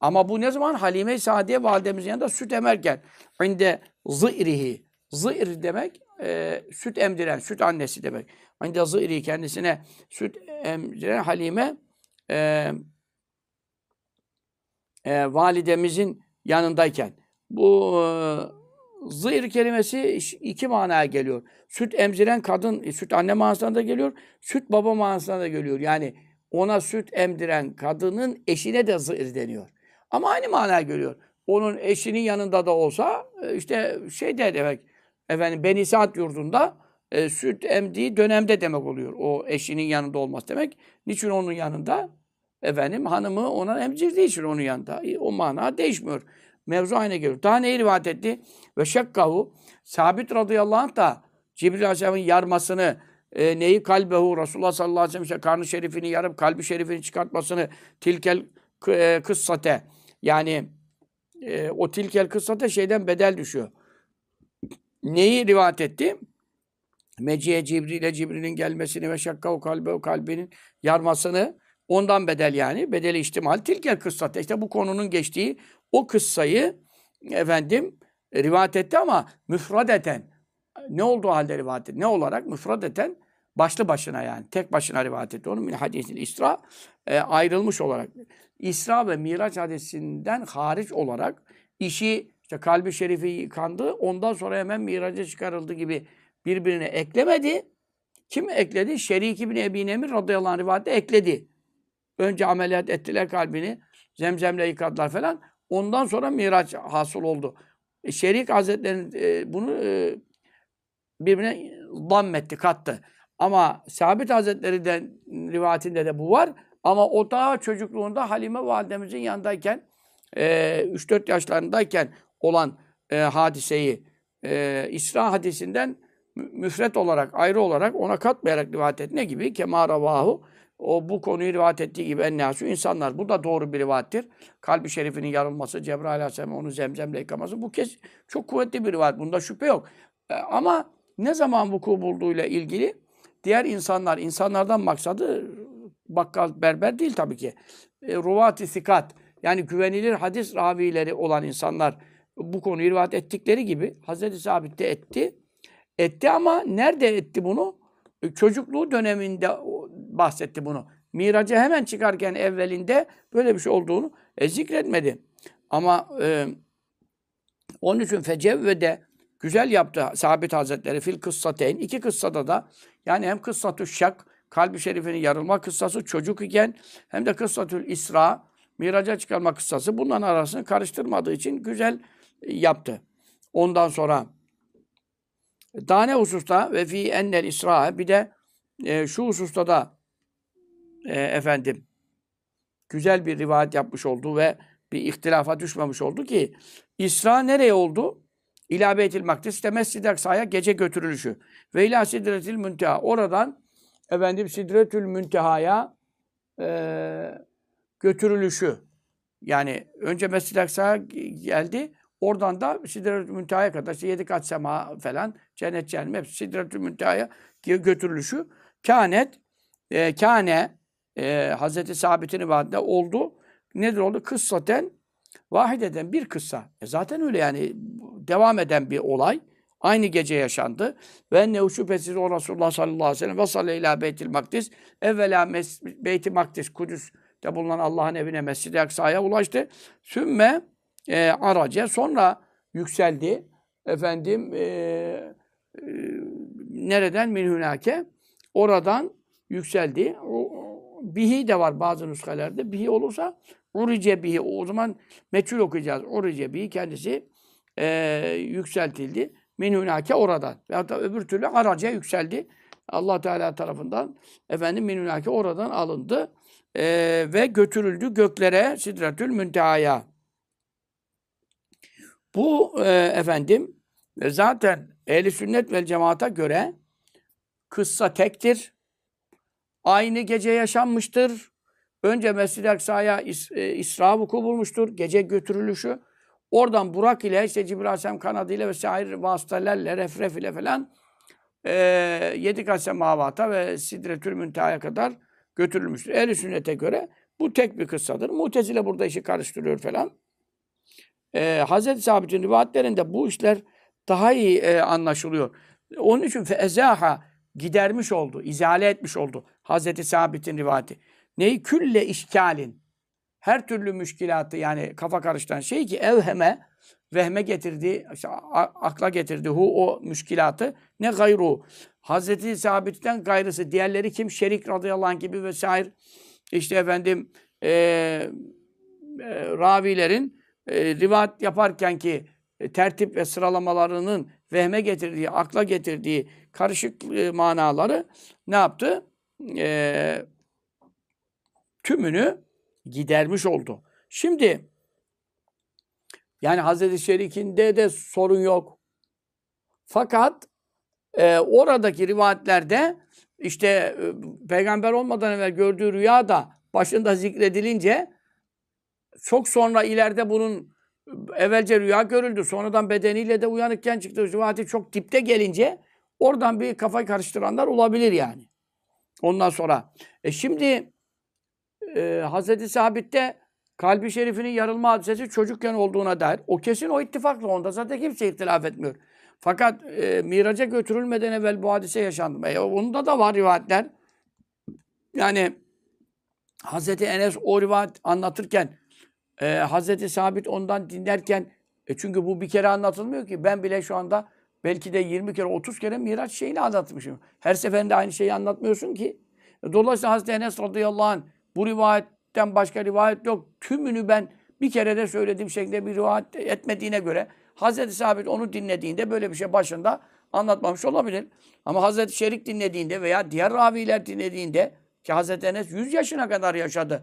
Ama bu ne zaman? Halime-i Sadiye validemizin yanında süt emerken. İnde zı'rihi. Zı'r demek e, süt emdiren, süt annesi demek. İnde zı'ri kendisine süt emdiren Halime e, e, validemizin yanındayken. Bu e, zı'r kelimesi iki manaya geliyor. Süt emziren kadın, e, süt anne manasına da geliyor. Süt baba manasına da geliyor. Yani ona süt emdiren kadının eşine de zı'r deniyor. Ama aynı manaya geliyor. Onun eşinin yanında da olsa e, işte şey de demek. Efendim Beni Saat yurdunda e, süt emdiği dönemde demek oluyor. O eşinin yanında olmaz demek. Niçin onun yanında? Efendim hanımı ona emzirdiği için onun yanında. E, O mana değişmiyor. Mevzu aynı geliyor. Daha neyi rivayet etti? Ve şekkahu Sabit radıyallahu anh da Cibril Aleyhisselam'ın yarmasını e, neyi kalbehu Resulullah sallallahu aleyhi ve sellem karnı şerifini yarıp kalbi şerifini çıkartmasını tilkel e, kıssate yani e, o tilkel kıssate şeyden bedel düşüyor. Neyi rivayet etti? Meciye Cibril'e Cibril'in gelmesini ve şakkahu kalbehu kalbinin yarmasını ondan bedel yani. Bedeli ihtimal tilkel kıssate. İşte bu konunun geçtiği o kıssayı efendim e, rivayet etti ama müfradeten ne olduğu halde rivayet etti? Ne olarak? Müfradeten başlı başına yani. Tek başına rivayet etti. Onun min hadisil İsra e, ayrılmış olarak. İsra ve Miraç hadisinden hariç olarak işi işte kalbi şerifi yıkandı. Ondan sonra hemen miraca çıkarıldı gibi birbirine eklemedi. Kim ekledi? Şerik ibn Ebi Nemir radıyallahu anh rivayette ekledi. Önce ameliyat ettiler kalbini. Zemzemle yıkadılar falan. Ondan sonra miraç hasıl oldu. E, Şerik Hazretleri'nin e, bunu e, birbirine dammetti, kattı. Ama Sabit Hazretleri'den rivayetinde de bu var. Ama o daha çocukluğunda Halime validemizin yanındayken e, 3-4 yaşlarındayken olan e, hadiseyi e, İsra hadisinden müfret olarak, ayrı olarak ona katmayarak rivayet etti. Ne gibi? Kema ravahu. O bu konuyu rivayet ettiği gibi ennâsü insanlar. Bu da doğru bir rivayettir. Kalbi şerifinin yarılması, Cebrail Aleyhisselam onu zemzemle yıkaması. Bu kez çok kuvvetli bir rivayet. Bunda şüphe yok. E, ama ne zaman vuku bulduğuyla ilgili diğer insanlar, insanlardan maksadı bakkal berber değil tabii ki. E, Ruvat-ı sikat yani güvenilir hadis ravileri olan insanlar bu konuyu rivayet ettikleri gibi Hazreti Sabit de etti. Etti ama nerede etti bunu? E, Çocukluğu döneminde bahsetti bunu. Miraca hemen çıkarken evvelinde böyle bir şey olduğunu e, zikretmedi. Ama e, onun için fecevvede güzel yaptı Sabit Hazretleri fil kıssateyn. iki kıssada da yani hem kıssatü şak kalbi şerifinin yarılma kıssası çocuk iken hem de kıssatül İsra miraca çıkarma kıssası bunların arasını karıştırmadığı için güzel e, yaptı. Ondan sonra daha ne hususta ve fi ennel İsra bir de e, şu hususta da e, efendim güzel bir rivayet yapmış oldu ve bir ihtilafa düşmemiş oldu ki İsra nereye oldu? İlâ Beytil Makdis işte Mescid-i Aksa'ya gece götürülüşü. Ve ilâ Sidretil Münteha. Oradan efendim Sidretül Münteha'ya e, götürülüşü. Yani önce Mescid-i Aksa'ya geldi. Oradan da Sidretül Münteha'ya kadar işte yedi kat sema falan cennet cehennem hepsi Sidretül Münteha'ya gö- götürülüşü. Kânet e, kâne e, Hazreti Sabit'in vaadinde oldu. Nedir oldu? Kıssaten Vahideden bir kıssa. E zaten öyle yani devam eden bir olay. Aynı gece yaşandı. Ve ne şüphesiz o Resulullah sallallahu aleyhi ve sellem ve ila beytil makdis. Evvela mes- beyti makdis Kudüs'te bulunan Allah'ın evine Mescid-i Aksa'ya ulaştı. Sümme e, araca sonra yükseldi. Efendim e, e, nereden minhunake? Oradan yükseldi. O, bihi de var bazı nüshelerde. Bihi olursa urice bihi. O zaman meçhul okuyacağız. Urice bihi kendisi e, yükseltildi. Minhunake oradan. Veyahut da öbür türlü araca yükseldi. Allah Teala tarafından efendim minhunake oradan alındı. E, ve götürüldü göklere Sidretül Münteha'ya. Bu e, efendim e, zaten ehli sünnet vel cemaata göre kıssa tektir. Aynı gece yaşanmıştır. Önce Mescid-i Aksa'ya is, e, İsra vuku bulmuştur. Gece götürülüşü. Oradan Burak ile işte Cibril Aleyhisselam kanadıyla ve sair vasıtalarla, refref ile falan e, yedi kat semavata ve Sidretül Münteha'ya kadar götürülmüştür. Ehl-i sünnete göre bu tek bir kıssadır. Mutezile burada işi karıştırıyor falan. E, Hazreti Sabit'in rivayetlerinde bu işler daha iyi e, anlaşılıyor. Onun için feezaha gidermiş oldu, izale etmiş oldu Hazreti Sabit'in rivayeti. Neyi? Külle işkalin. Her türlü müşkilatı yani kafa karıştıran şey ki evheme, vehme getirdiği, işte akla getirdiği hu o müşkilatı ne gayru. Hazreti Sabit'ten gayrısı. Diğerleri kim? Şerik radıyallahu anh gibi vesaire. İşte efendim e, e, ravilerin e, rivayet yaparken ki e, tertip ve sıralamalarının vehme getirdiği, akla getirdiği karışık e, manaları ne yaptı? E, tümünü gidermiş oldu. Şimdi yani Hazreti Şerik'inde de sorun yok. Fakat e, oradaki rivayetlerde işte e, peygamber olmadan evvel gördüğü rüya da başında zikredilince çok sonra ileride bunun evvelce rüya görüldü. Sonradan bedeniyle de uyanıkken çıktı. Rivayeti çok dipte gelince oradan bir kafa karıştıranlar olabilir yani. Ondan sonra. E şimdi e, Hazreti Sabit'te kalbi şerifinin yarılma hadisesi çocukken olduğuna dair. O kesin o ittifaklı. Onda zaten kimse ihtilaf etmiyor. Fakat e, miraca götürülmeden evvel bu hadise yaşandı. E, onda da var rivayetler. Yani Hazreti Enes o rivayet anlatırken e, Hazreti Sabit ondan dinlerken e, çünkü bu bir kere anlatılmıyor ki. Ben bile şu anda belki de 20 kere 30 kere Miraç şeyini anlatmışım. Her seferinde aynı şeyi anlatmıyorsun ki. E, Dolayısıyla Hazreti Enes radıyallahu anh bu rivayetten başka rivayet yok. Tümünü ben bir kere de söylediğim şekilde bir rivayet etmediğine göre Hazreti Sabit onu dinlediğinde böyle bir şey başında anlatmamış olabilir. Ama Hazreti Şerik dinlediğinde veya diğer raviler dinlediğinde ki Hazreti Enes 100 yaşına kadar yaşadı.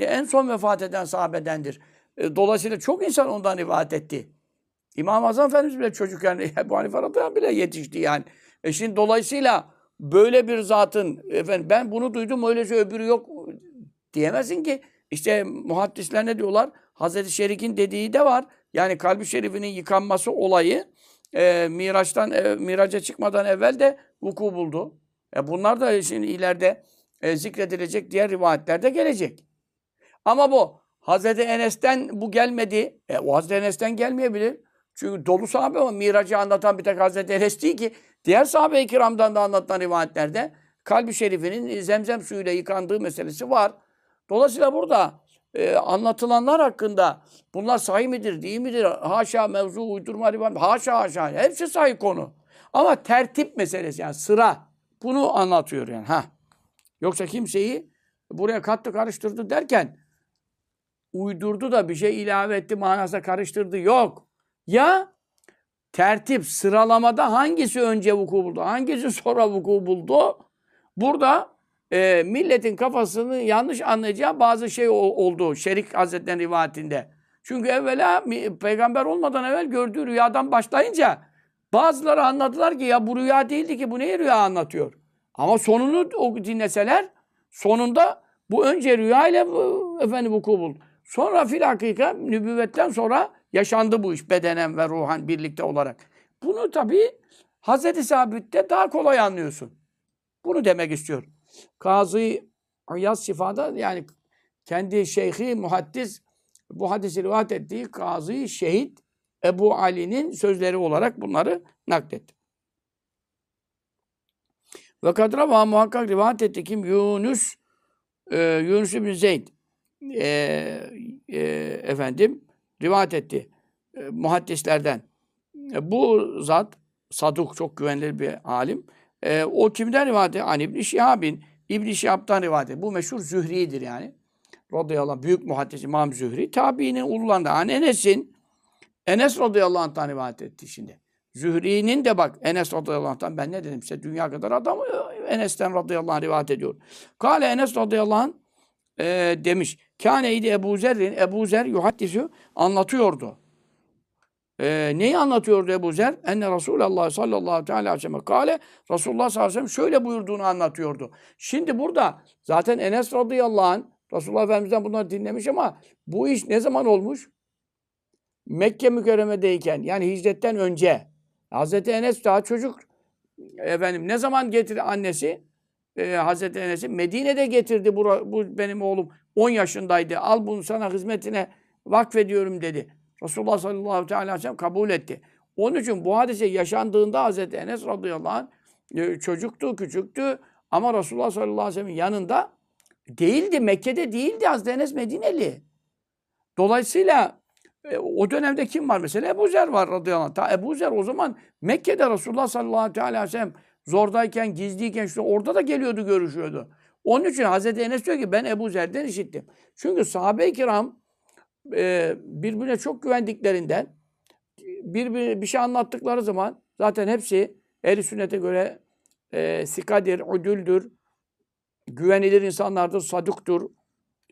En son vefat eden sahabedendir. E, Dolayısıyla çok insan ondan rivayet etti. İmam Azam Efendimiz bile çocukken Ebu Hanife radıyallahu bile yetişti yani. E şimdi dolayısıyla böyle bir zatın efendim ben bunu duydum öylece öbürü yok diyemezsin ki. İşte muhaddisler ne diyorlar? Hazreti Şerik'in dediği de var. Yani kalbi şerifinin yıkanması olayı e, Miraç'tan e, Miraç'a çıkmadan evvel de vuku buldu. E, bunlar da şimdi ileride e, zikredilecek diğer rivayetlerde gelecek. Ama bu Hazreti Enes'ten bu gelmedi. E, o Hazreti Enes'ten gelmeyebilir. Çünkü dolu sahabe ama Miraç'ı anlatan bir tek Hazreti Enes değil ki. Diğer sahabe-i kiramdan da anlatılan rivayetlerde kalbi şerifinin zemzem suyuyla yıkandığı meselesi var. Dolayısıyla burada e, anlatılanlar hakkında bunlar sahih midir, değil midir? Haşa mevzu uydurma rivayet. Haşa haşa. Hepsi sahih konu. Ama tertip meselesi yani sıra. Bunu anlatıyor yani. Ha. Yoksa kimseyi buraya kattı karıştırdı derken uydurdu da bir şey ilave etti manasına karıştırdı. Yok. Ya tertip sıralamada hangisi önce vuku buldu, hangisi sonra vuku buldu? Burada e, milletin kafasını yanlış anlayacağı bazı şey ol- oldu Şerik Hazretleri'nin rivayetinde. Çünkü evvela peygamber olmadan evvel gördüğü rüyadan başlayınca bazıları anladılar ki ya bu rüya değildi ki bu ne rüya anlatıyor. Ama sonunu dinleseler sonunda bu önce rüya ile efendim vuku buldu. Sonra fil hakika nübüvvetten sonra yaşandı bu iş bedenen ve ruhan birlikte olarak. Bunu tabii Hazreti Sabit'te daha kolay anlıyorsun. Bunu demek istiyor. Kazı İyaz Şifa'da yani kendi şeyhi muhaddis bu hadisi rivayet ettiği Kazı Şehit Ebu Ali'nin sözleri olarak bunları nakletti. Ve kadrava muhakkak rivayet etti kim? Yunus e, Yunus bin Zeyd e, e, efendim rivayet etti. E, muhaddislerden. E, bu zat Saduk çok güvenilir bir alim. E, o kimden rivayet etti? Hani İbn Şihab'in İbn Şihab'dan rivayet etti. Bu meşhur Zühri'dir yani. Radıyallahu anh, büyük muhaddis İmam Zühri. Tabiinin ulularında. Hani Enes'in Enes radıyallahu anh'tan rivayet etti şimdi. Zühri'nin de bak Enes radıyallahu anh'tan ben ne dedim size dünya kadar adamı Enes'ten radıyallahu anh rivayet ediyor. Kale Enes radıyallahu anh e, demiş. Kâneydi Ebu Zer'in Ebu Zer yuhaddisü anlatıyordu. E, neyi anlatıyordu Ebu Zer? Enne Resulullah sallallahu aleyhi ve sellem kâle Resulullah sallallahu aleyhi ve sellem şöyle buyurduğunu anlatıyordu. Şimdi burada zaten Enes radıyallahu anh Resulullah Efendimiz'den bunları dinlemiş ama bu iş ne zaman olmuş? Mekke mükerremedeyken yani hicretten önce Hazreti Enes daha çocuk efendim ne zaman getirdi annesi e, Hazreti Enes'i Medine'de getirdi bu, bu benim oğlum 10 yaşındaydı al bunu sana hizmetine vakfediyorum dedi. Resulullah sallallahu aleyhi ve sellem kabul etti. Onun için bu hadise yaşandığında Hazreti Enes radıyallahu anh e, çocuktu, küçüktü ama Resulullah sallallahu aleyhi ve sellem'in yanında değildi. Mekke'de değildi. Hazreti Enes Medineli. Dolayısıyla e, o dönemde kim var mesela? Ebu Zer var radıyallahu anh. Ebu Zer o zaman Mekke'de Resulullah sallallahu aleyhi ve sellem zordayken, gizliyken şu orada da geliyordu, görüşüyordu. Onun için Hazreti Enes diyor ki ben Ebu Zer'den işittim. Çünkü sahabe-i kiram e, birbirine çok güvendiklerinden birbirine bir şey anlattıkları zaman zaten hepsi ehl sünnete göre e, sikadir, udüldür, güvenilir insanlardır, saduktur.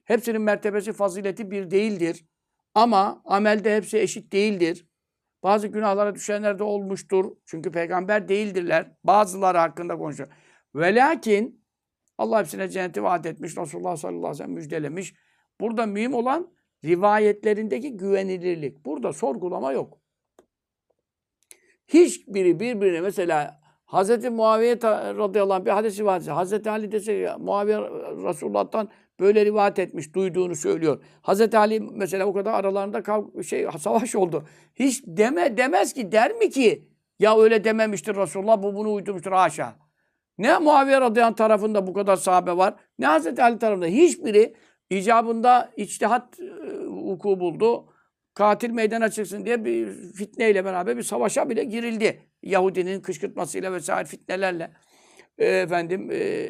Hepsinin mertebesi, fazileti bir değildir. Ama amelde hepsi eşit değildir. Bazı günahlara düşenler de olmuştur. Çünkü peygamber değildirler. Bazıları hakkında konuşuyor. Ve lakin Allah hepsine cenneti vaat etmiş. Resulullah sallallahu aleyhi ve sellem müjdelemiş. Burada mühim olan rivayetlerindeki güvenilirlik. Burada sorgulama yok. Hiçbiri birbirine mesela Hz. Muaviye radıyallahu anh bir hadisi var. Hz. Ali dese Muaviye Resulullah'tan böyle rivayet etmiş, duyduğunu söylüyor. Hz. Ali mesela o kadar aralarında kav şey savaş oldu. Hiç deme demez ki der mi ki ya öyle dememiştir Resulullah bu bunu uydurmuştur haşa. Ne Muaviye radıyallahu tarafında bu kadar sahabe var ne Hz. Ali tarafında hiçbiri icabında içtihat vuku buldu. Katil meydana çıksın diye bir fitneyle beraber bir savaşa bile girildi. Yahudinin kışkırtmasıyla vesaire fitnelerle. E, efendim e,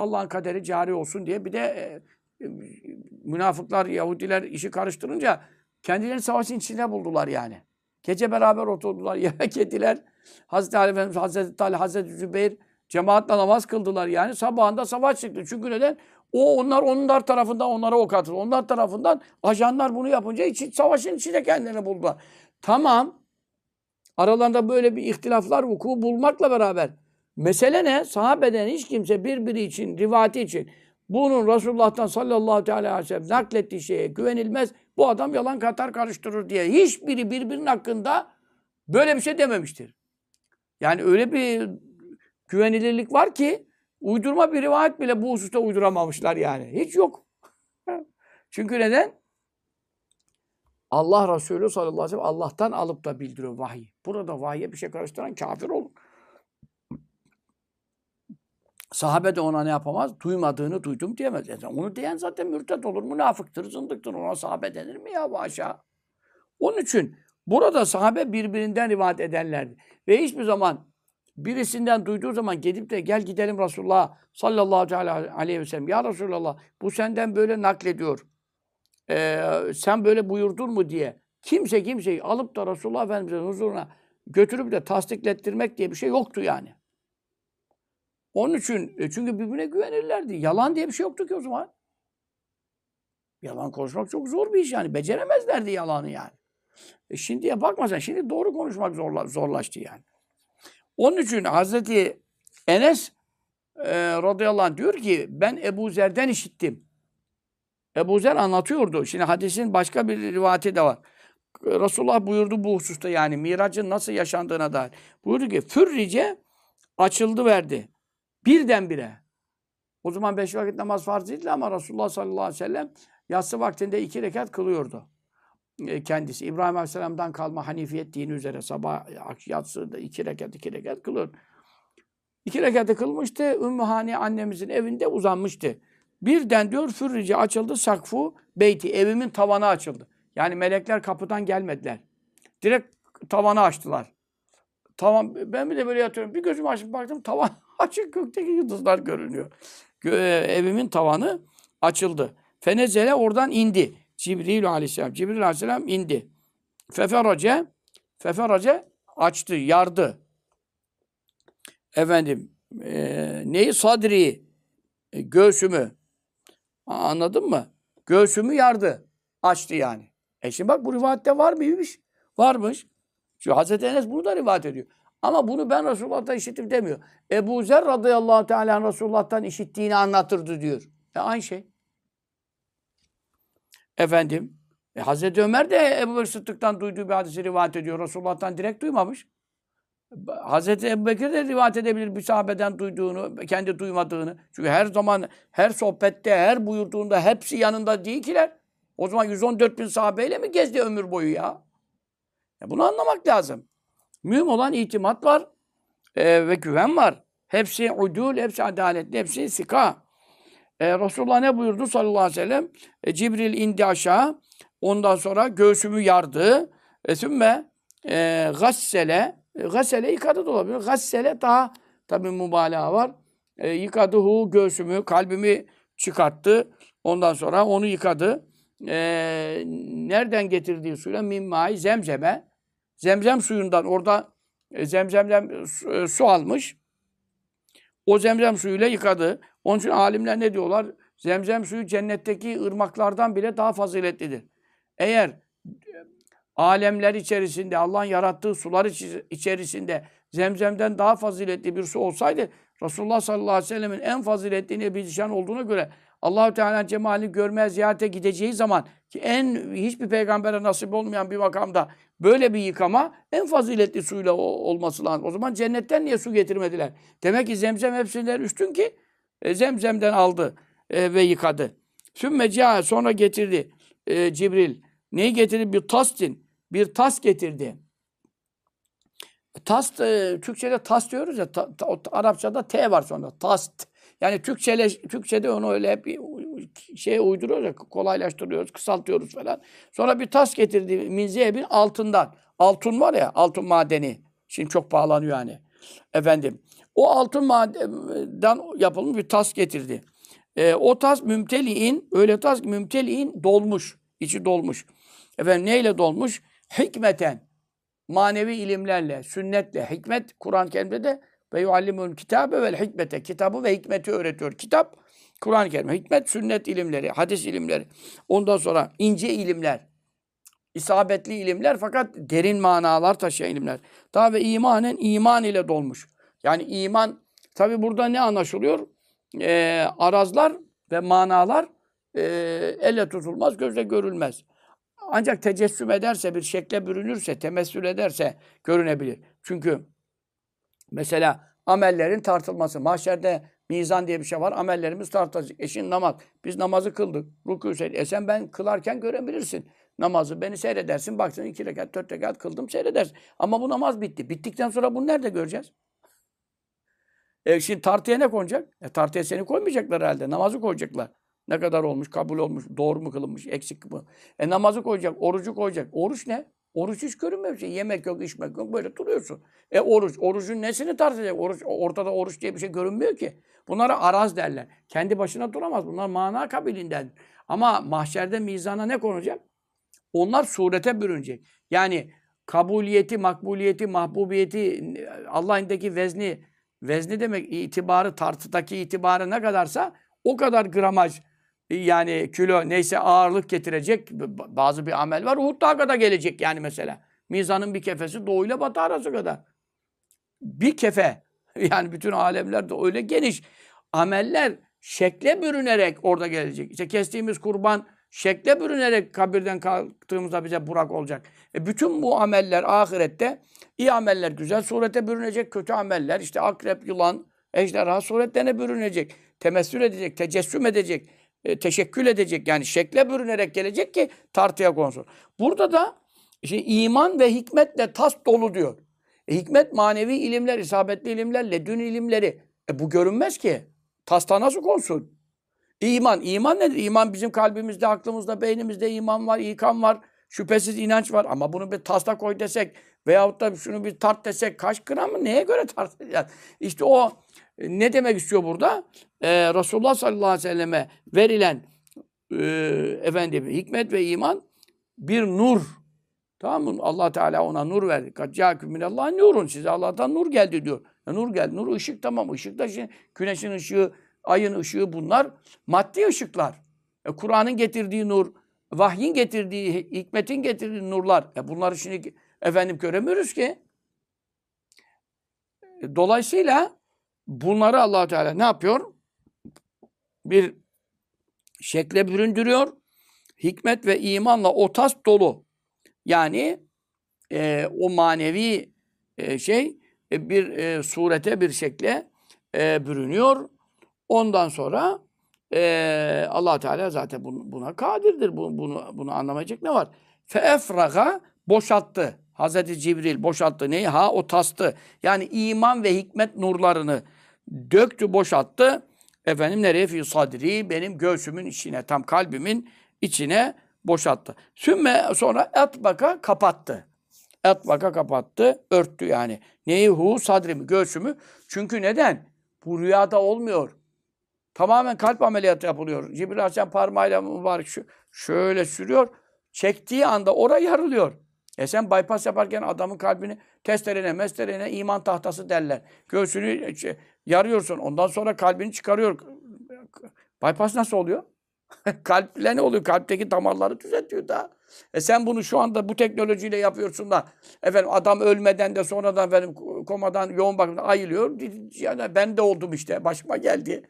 Allah'ın kaderi cari olsun diye bir de e, münafıklar, Yahudiler işi karıştırınca kendilerini savaşın içine buldular yani. Gece beraber oturdular, yemek yediler. Hazreti Ali Efendimiz, Hazreti Talha, Hazreti Zübeyir cemaatle namaz kıldılar yani. Sabahında savaş çıktı. Çünkü neden? O onlar onlar tarafından onlara ok atıldı. Onlar tarafından ajanlar bunu yapınca içi, savaşın içinde kendilerini buldular. Tamam. Aralarında böyle bir ihtilaflar vuku bulmakla beraber mesele ne? Sahabeden hiç kimse birbiri için, rivati için bunun Resulullah'tan sallallahu aleyhi ve sellem naklettiği şeye güvenilmez. Bu adam yalan katar karıştırır diye. Hiçbiri birbirinin hakkında böyle bir şey dememiştir. Yani öyle bir güvenilirlik var ki uydurma bir rivayet bile bu hususta uyduramamışlar yani. Hiç yok. Çünkü neden? Allah Resulü sallallahu aleyhi ve sellem Allah'tan alıp da bildiriyor vahiy. Burada vahiye bir şey karıştıran kafir olur. Sahabe de ona ne yapamaz? Duymadığını duydum diyemez. Yani onu diyen zaten mürtet olur, münafıktır, zındıktır. Ona sahabe denir mi ya bu aşağı? Onun için burada sahabe birbirinden rivayet ederlerdi. Ve hiçbir zaman birisinden duyduğu zaman gidip de gel gidelim Resulullah sallallahu aleyhi ve sellem. Ya Resulallah bu senden böyle naklediyor. Ee, sen böyle buyurdun mu diye. Kimse kimseyi alıp da Resulullah Efendimiz'in huzuruna götürüp de tasdiklettirmek diye bir şey yoktu yani. Onun için e, çünkü birbirine güvenirlerdi. Yalan diye bir şey yoktu ki o zaman. Yalan konuşmak çok zor bir iş yani. Beceremezlerdi yalanı yani. E şimdiye bakma sen. Şimdi doğru konuşmak zorla, zorlaştı yani. Onun için Hazreti Enes e, radıyallahu anh diyor ki ben Ebu Zer'den işittim. Ebu Zer anlatıyordu. Şimdi hadisin başka bir rivayeti de var. Resulullah buyurdu bu hususta yani miracın nasıl yaşandığına dair. Buyurdu ki Fürrice açıldı verdi. Birdenbire. O zaman beş vakit namaz farz değildi ama Resulullah sallallahu aleyhi ve sellem yatsı vaktinde iki rekat kılıyordu. E, kendisi. İbrahim Aleyhisselam'dan kalma Hanifiyet dini üzere sabah yatsı da iki rekat iki rekat kılıyor. İki rekatı kılmıştı. Ümmühane annemizin evinde uzanmıştı. Birden diyor fürrici açıldı sakfu beyti. Evimin tavanı açıldı. Yani melekler kapıdan gelmediler. Direkt tavanı açtılar. Tavan, ben bir de böyle yatıyorum. Bir gözümü açıp baktım tavan açık gökteki yıldızlar görünüyor. Gö e, evimin tavanı açıldı. Fenezele oradan indi. Cibril aleyhisselam. Cibril aleyhisselam indi. Feferace Feferace açtı, yardı. Efendim e, neyi? Sadri e, göğsümü. Anladın mı? Göğsümü yardı. Açtı yani. E şimdi bak bu rivayette var mıymış? Varmış. Şu Hazreti Enes bunu da rivayet ediyor. Ama bunu ben Resulullah'tan işittim demiyor. Ebu Zer radıyallahu teala Resulullah'tan işittiğini anlatırdı diyor. E aynı şey. Efendim, e, Hazreti Ömer de Ebu Bekir Sıddık'tan duyduğu bir hadisi rivayet ediyor. Resulullah'tan direkt duymamış. Hazreti Ebu Bekir de rivayet edebilir bir sahabeden duyduğunu, kendi duymadığını. Çünkü her zaman, her sohbette, her buyurduğunda hepsi yanında değil kiler. O zaman 114 bin sahabeyle mi gezdi ömür boyu ya? ya bunu anlamak lazım. Mühim olan itimat var e, ve güven var. Hepsi udul, hepsi adaletli, hepsi sika. E, Resulullah ne buyurdu sallallahu aleyhi ve sellem? E, Cibril indi aşağı. Ondan sonra göğsümü yardı. E, sümme e, gassele. E, gassele yıkadı da olabilir. Gassele daha tabi mübalağa var. E, yıkadı hu göğsümü, kalbimi çıkarttı. Ondan sonra onu yıkadı. E, nereden getirdiği suyla mimmai zemzeme. Zemzem suyundan orada e, zemzemden su, e, su almış. O zemzem suyuyla yıkadı. Onun için alimler ne diyorlar? Zemzem suyu cennetteki ırmaklardan bile daha faziletlidir. Eğer e, alemler içerisinde, Allah'ın yarattığı sular içerisinde zemzemden daha faziletli bir su olsaydı Resulullah sallallahu aleyhi ve sellemin en faziletli Nebi Zişan olduğuna göre Allahü Teala cemalini görmeye ziyarete gideceği zaman ki en hiçbir peygambere nasip olmayan bir makamda böyle bir yıkama en faziletli suyla olması lazım. O zaman cennetten niye su getirmediler? Demek ki zemzem hepsinden üstün ki e, zemzemden aldı e, ve yıkadı. Sümme sonra getirdi e, Cibril. Neyi getirdi? Bir tastin. Bir tas getirdi. Tas, e, Türkçe'de tas diyoruz ya, ta, ta, Arapçada T var sonra. Tast. Yani Türkçe'de, Türkçe'de onu öyle hep şey uyduruyoruz kolaylaştırıyoruz, kısaltıyoruz falan. Sonra bir tas getirdi Minzeyeb'in altından. Altın var ya, altın madeni. Şimdi çok pahalanıyor yani. Efendim. O altın madenden yapılmış bir tas getirdi. E, o tas mümteliğin, öyle tas mümteliğin dolmuş. içi dolmuş. Efendim neyle dolmuş? Hikmeten. Manevi ilimlerle, sünnetle. Hikmet Kur'an-ı Kerim'de de ve yuallimul kitabe vel hikmete. Kitabı ve hikmeti öğretiyor. Kitap, Kur'an-ı Kerim. Hikmet, sünnet ilimleri, hadis ilimleri. Ondan sonra ince ilimler. isabetli ilimler fakat derin manalar taşıyan ilimler. Daha ve imanen iman ile dolmuş. Yani iman, tabi burada ne anlaşılıyor? Ee, arazlar ve manalar e, elle tutulmaz, gözle görülmez. Ancak tecessüm ederse, bir şekle bürünürse, temessül ederse görünebilir. Çünkü Mesela amellerin tartılması. Mahşerde mizan diye bir şey var. Amellerimiz tartılacak. Eşin namaz. Biz namazı kıldık. Rükû seyret. E sen ben kılarken görebilirsin. Namazı beni seyredersin. Baksın iki rekat, dört rekat kıldım seyredersin. Ama bu namaz bitti. Bittikten sonra bunu nerede göreceğiz? E şimdi tartıya ne konacak? E tartıya seni koymayacaklar herhalde. Namazı koyacaklar. Ne kadar olmuş, kabul olmuş, doğru mu kılınmış, eksik mi? E namazı koyacak, orucu koyacak. Oruç ne? Oruç hiç görünmüyor. Şey. Yemek yok, içmek yok. Böyle duruyorsun. E oruç. Orucun nesini tartacak? Oruç, ortada oruç diye bir şey görünmüyor ki. Bunlara araz derler. Kendi başına duramaz. Bunlar mana kabilinden. Ama mahşerde mizana ne konacak? Onlar surete bürünecek. Yani kabuliyeti, makbuliyeti, mahbubiyeti, Allah'ın indeki vezni, vezni demek itibarı, tartıdaki itibarı ne kadarsa o kadar gramaj yani kilo neyse ağırlık getirecek bazı bir amel var. Uhud Dağı kadar gelecek yani mesela. Mizanın bir kefesi doğuyla batı arası kadar. Bir kefe. Yani bütün alemler de öyle geniş. Ameller şekle bürünerek orada gelecek. İşte kestiğimiz kurban şekle bürünerek kabirden kalktığımızda bize burak olacak. E bütün bu ameller ahirette iyi ameller güzel surete bürünecek. Kötü ameller işte akrep, yılan, ejderha suretlerine bürünecek. Temessül edecek, tecessüm edecek. E, teşekkül edecek. Yani şekle bürünerek gelecek ki tartıya konsun. Burada da işte iman ve hikmetle tas dolu diyor. E, hikmet manevi ilimler, isabetli ilimler, ledün ilimleri. E, bu görünmez ki. Tasta nasıl konsun? İman. İman nedir? İman bizim kalbimizde, aklımızda, beynimizde iman var, ikan var. Şüphesiz inanç var. Ama bunu bir tasla koy desek veyahut da şunu bir tart desek kaç gram mı? Neye göre tartacağız? İşte o ne demek istiyor burada? Ee, Resulullah sallallahu aleyhi ve selleme verilen e, efendim hikmet ve iman bir nur. Tamam mı? Allah Teala ona nur verdi. Kaccâküm minallâhi nurun. Size Allah'tan nur geldi diyor. Ya nur geldi. Nur ışık tamam. Işık da şimdi güneşin ışığı, ayın ışığı bunlar maddi ışıklar. E, Kur'an'ın getirdiği nur, vahyin getirdiği, hikmetin getirdiği nurlar. E, bunları şimdi efendim göremiyoruz ki. E, dolayısıyla bunları allah Teala ne yapıyor? Bir şekle büründürüyor. Hikmet ve imanla o tas dolu. Yani e, o manevi e, şey e, bir e, surete, bir şekle e, bürünüyor. Ondan sonra e, allah Teala zaten bun, buna kadirdir. Bunu, bunu, bunu anlamayacak ne var? Feefraga boşalttı. Hazreti Cibril boşalttı. Neyi? Ha o tastı. Yani iman ve hikmet nurlarını döktü, boşalttı. Efendim nereye? Fi sadri. Benim göğsümün içine, tam kalbimin içine boşalttı. Sümme sonra etbaka kapattı. Etbaka kapattı, örttü yani. Neyi? Hu sadrimi, göğsümü. Çünkü neden? Bu rüyada olmuyor. Tamamen kalp ameliyatı yapılıyor. Cibril Aleyhisselam parmağıyla mübarek şu, şöyle sürüyor. Çektiği anda oraya yarılıyor. E sen bypass yaparken adamın kalbini testerene, mesterene iman tahtası derler. Göğsünü şey, yarıyorsun. Ondan sonra kalbini çıkarıyor. Bypass nasıl oluyor? Kalple ne oluyor? Kalpteki damarları düzeltiyor da. E sen bunu şu anda bu teknolojiyle yapıyorsun da efendim adam ölmeden de sonradan efendim komadan yoğun bakımda ayılıyor. Yani ben de oldum işte. Başıma geldi.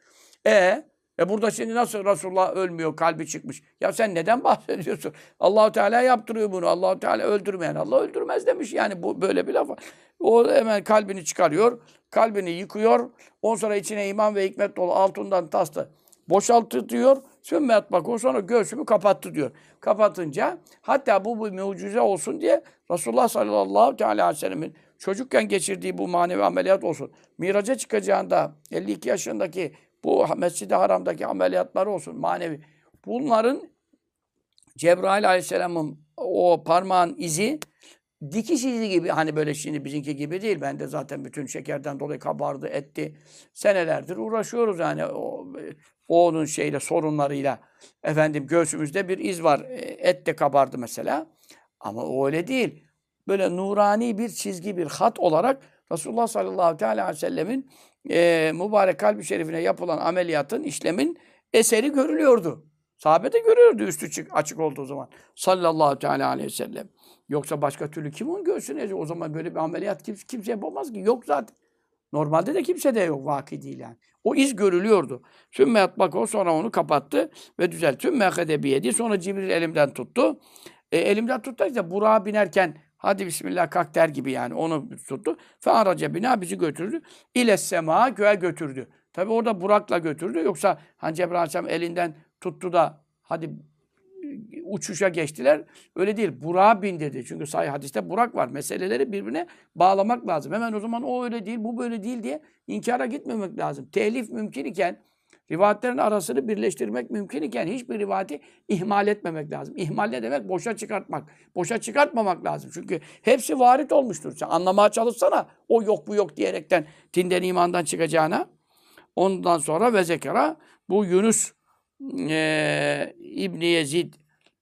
E e burada şimdi nasıl Resulullah ölmüyor, kalbi çıkmış? Ya sen neden bahsediyorsun? Allahu Teala yaptırıyor bunu. Allahu Teala öldürmeyen Allah öldürmez demiş. Yani bu böyle bir laf. O hemen kalbini çıkarıyor, kalbini yıkıyor. Ondan sonra içine iman ve hikmet dolu altından tastı boşalttı diyor. Sümmet bak o sonra göğsümü kapattı diyor. Kapatınca hatta bu bir mucize olsun diye Resulullah sallallahu aleyhi ve sellemin çocukken geçirdiği bu manevi ameliyat olsun. Miraca çıkacağında 52 yaşındaki bu Mescid-i Haram'daki ameliyatları olsun manevi. Bunların Cebrail aleyhisselamın o parmağın izi dikiş izi gibi hani böyle şimdi bizimki gibi değil. Ben de zaten bütün şekerden dolayı kabardı etti. Senelerdir uğraşıyoruz yani o, o onun şeyle sorunlarıyla. Efendim göğsümüzde bir iz var. E, et de kabardı mesela. Ama o öyle değil. Böyle nurani bir çizgi, bir hat olarak Resulullah sallallahu aleyhi ve sellemin e, mübarek kalbi şerifine yapılan ameliyatın, işlemin eseri görülüyordu. Sahabe de görüyordu üstü çık, açık olduğu zaman. Sallallahu teala aleyhi ve sellem. Yoksa başka türlü kim onun göğsüne? O zaman böyle bir ameliyat kimse, kimse yapamaz ki. Yok zaten. Normalde de kimse de yok. Vaki değil yani. O iz görülüyordu. Sümme bak o sonra onu kapattı ve düzeltti. Sümme hedebiyedi. Sonra Cibril elimden tuttu. E, elimden tuttu işte Burak'a binerken hadi bismillah kalk der gibi yani onu tuttu. Fe araca bina bizi götürdü. İle sema göğe götürdü. Tabi orada Burak'la götürdü. Yoksa hani Cebrail Aleyhisselam elinden tuttu da hadi uçuşa geçtiler. Öyle değil. Burak'a bin dedi. Çünkü sahih hadiste Burak var. Meseleleri birbirine bağlamak lazım. Hemen o zaman o öyle değil, bu böyle değil diye inkara gitmemek lazım. Telif mümkün iken, rivayetlerin arasını birleştirmek mümkün iken hiçbir rivayeti ihmal etmemek lazım. İhmal ne demek? Boşa çıkartmak. Boşa çıkartmamak lazım. Çünkü hepsi varit olmuştur. Sen anlamaya çalışsana o yok bu yok diyerekten dinden imandan çıkacağına. Ondan sonra ve zekara bu Yunus e, İbni Yezid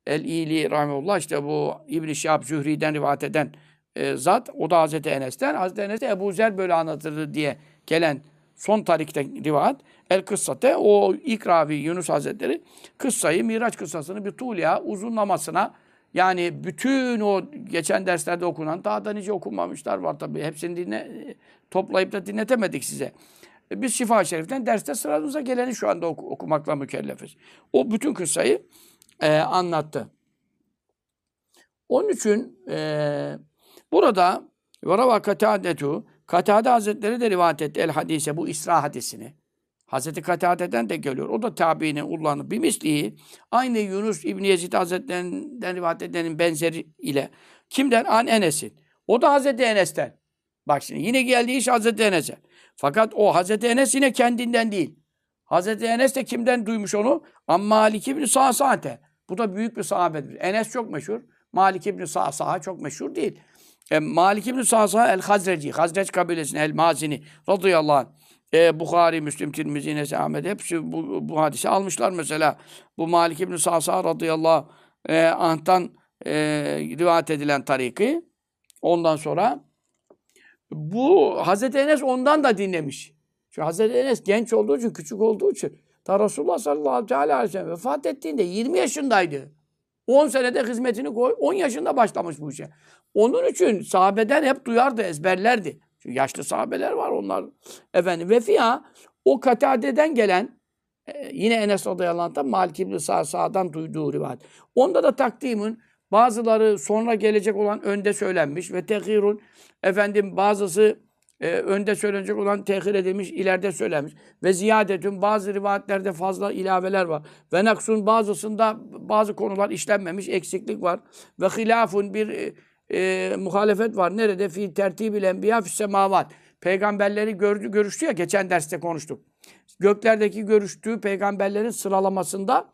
El-İli rahmetullah işte bu İbn-i Şihab Zühri'den rivayet eden e, zat. O da Hazreti Enes'ten. Hazreti Enes de Ebu Zer böyle anlatırdı diye gelen son tarihte rivayet. El kıssate o ilk ravi Yunus Hazretleri kıssayı Miraç kıssasını bir tuğliya uzunlamasına yani bütün o geçen derslerde okunan daha da nice okunmamışlar var tabii. Hepsini dinle, toplayıp da dinletemedik size. Biz Şifa Şerif'ten derste sıramıza geleni şu anda oku, okumakla mükellefiz. O bütün kıssayı e, anlattı. Onun için e, burada Varava Katadetu Katade Hazretleri de rivayet etti el hadise bu İsra hadisini. Hazreti Katade'den de geliyor. O da tabiinin ullanı bir misliği. Aynı Yunus İbni Yezid Hazretlerinden rivayet edenin benzeri ile. Kimden? An Enes'in. O da Hazreti Enes'ten. Bak şimdi yine geldi iş Hazreti Enes'e. Fakat o Hazreti Enes yine kendinden değil. Hazreti Enes de kimden duymuş onu? Amma Malik İbni Sa'sa'te. Bu da büyük bir sahabedir. Enes çok meşhur. Malik İbni Sa'sa çok meşhur değil. E, Malik İbni Sa'sa el-Hazreci. Hazreç kabilesinin el-Mazini. Radıyallahu anh. E, Bukhari, Müslim, Tirmizi, Nesi, Ahmet hepsi bu, bu hadisi almışlar mesela. Bu Malik İbni Sa'sa radıyallahu e, anh'tan e, rivayet edilen tariki. Ondan sonra bu Hazreti Enes ondan da dinlemiş. Çünkü Hazreti Enes genç olduğu için, küçük olduğu için. Ta Resulullah sallallahu aleyhi ve sellem vefat ettiğinde 20 yaşındaydı. 10 senede hizmetini koy, 10 yaşında başlamış bu işe. Onun için sahabeden hep duyardı, ezberlerdi. Çünkü yaşlı sahabeler var onlar. Efendim ve fiha o Katade'den gelen e, yine Enes radıyallahu anh'tan Malik İbni Sağ Sa'dan duyduğu rivayet. Onda da takdimin bazıları sonra gelecek olan önde söylenmiş ve tehirun efendim bazısı e, önde söylenecek olan tehir edilmiş, ileride söylenmiş. Ve ziyadetün bazı rivayetlerde fazla ilaveler var. Ve naksun bazısında bazı konular işlenmemiş, eksiklik var. Ve hilafun bir e, e, muhalefet var. Nerede? Fi tertibil enbiya fis semavat. Peygamberleri gördü, görüştü ya geçen derste konuştuk. Göklerdeki görüştüğü peygamberlerin sıralamasında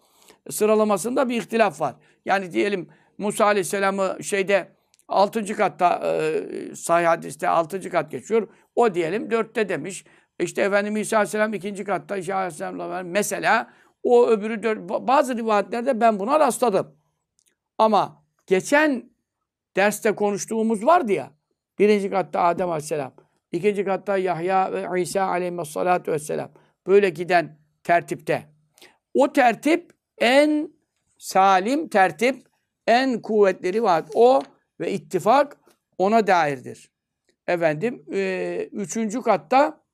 sıralamasında bir ihtilaf var. Yani diyelim Musa Aleyhisselam'ı şeyde 6. katta e, sahih hadiste 6. kat geçiyor. O diyelim 4'te demiş. İşte Efendimiz İsa Aleyhisselam 2. katta İsa Aleyhisselam'la. Mesela o öbürü dört, bazı rivayetlerde ben buna rastladım. Ama geçen derste konuştuğumuz vardı ya. Birinci katta Adem Aleyhisselam. ikinci katta Yahya ve İsa Aleyhisselatü Vesselam. Böyle giden tertipte. O tertip en salim tertip, en kuvvetli rivayet. O ve ittifak ona dairdir. Efendim, e, üçüncü katta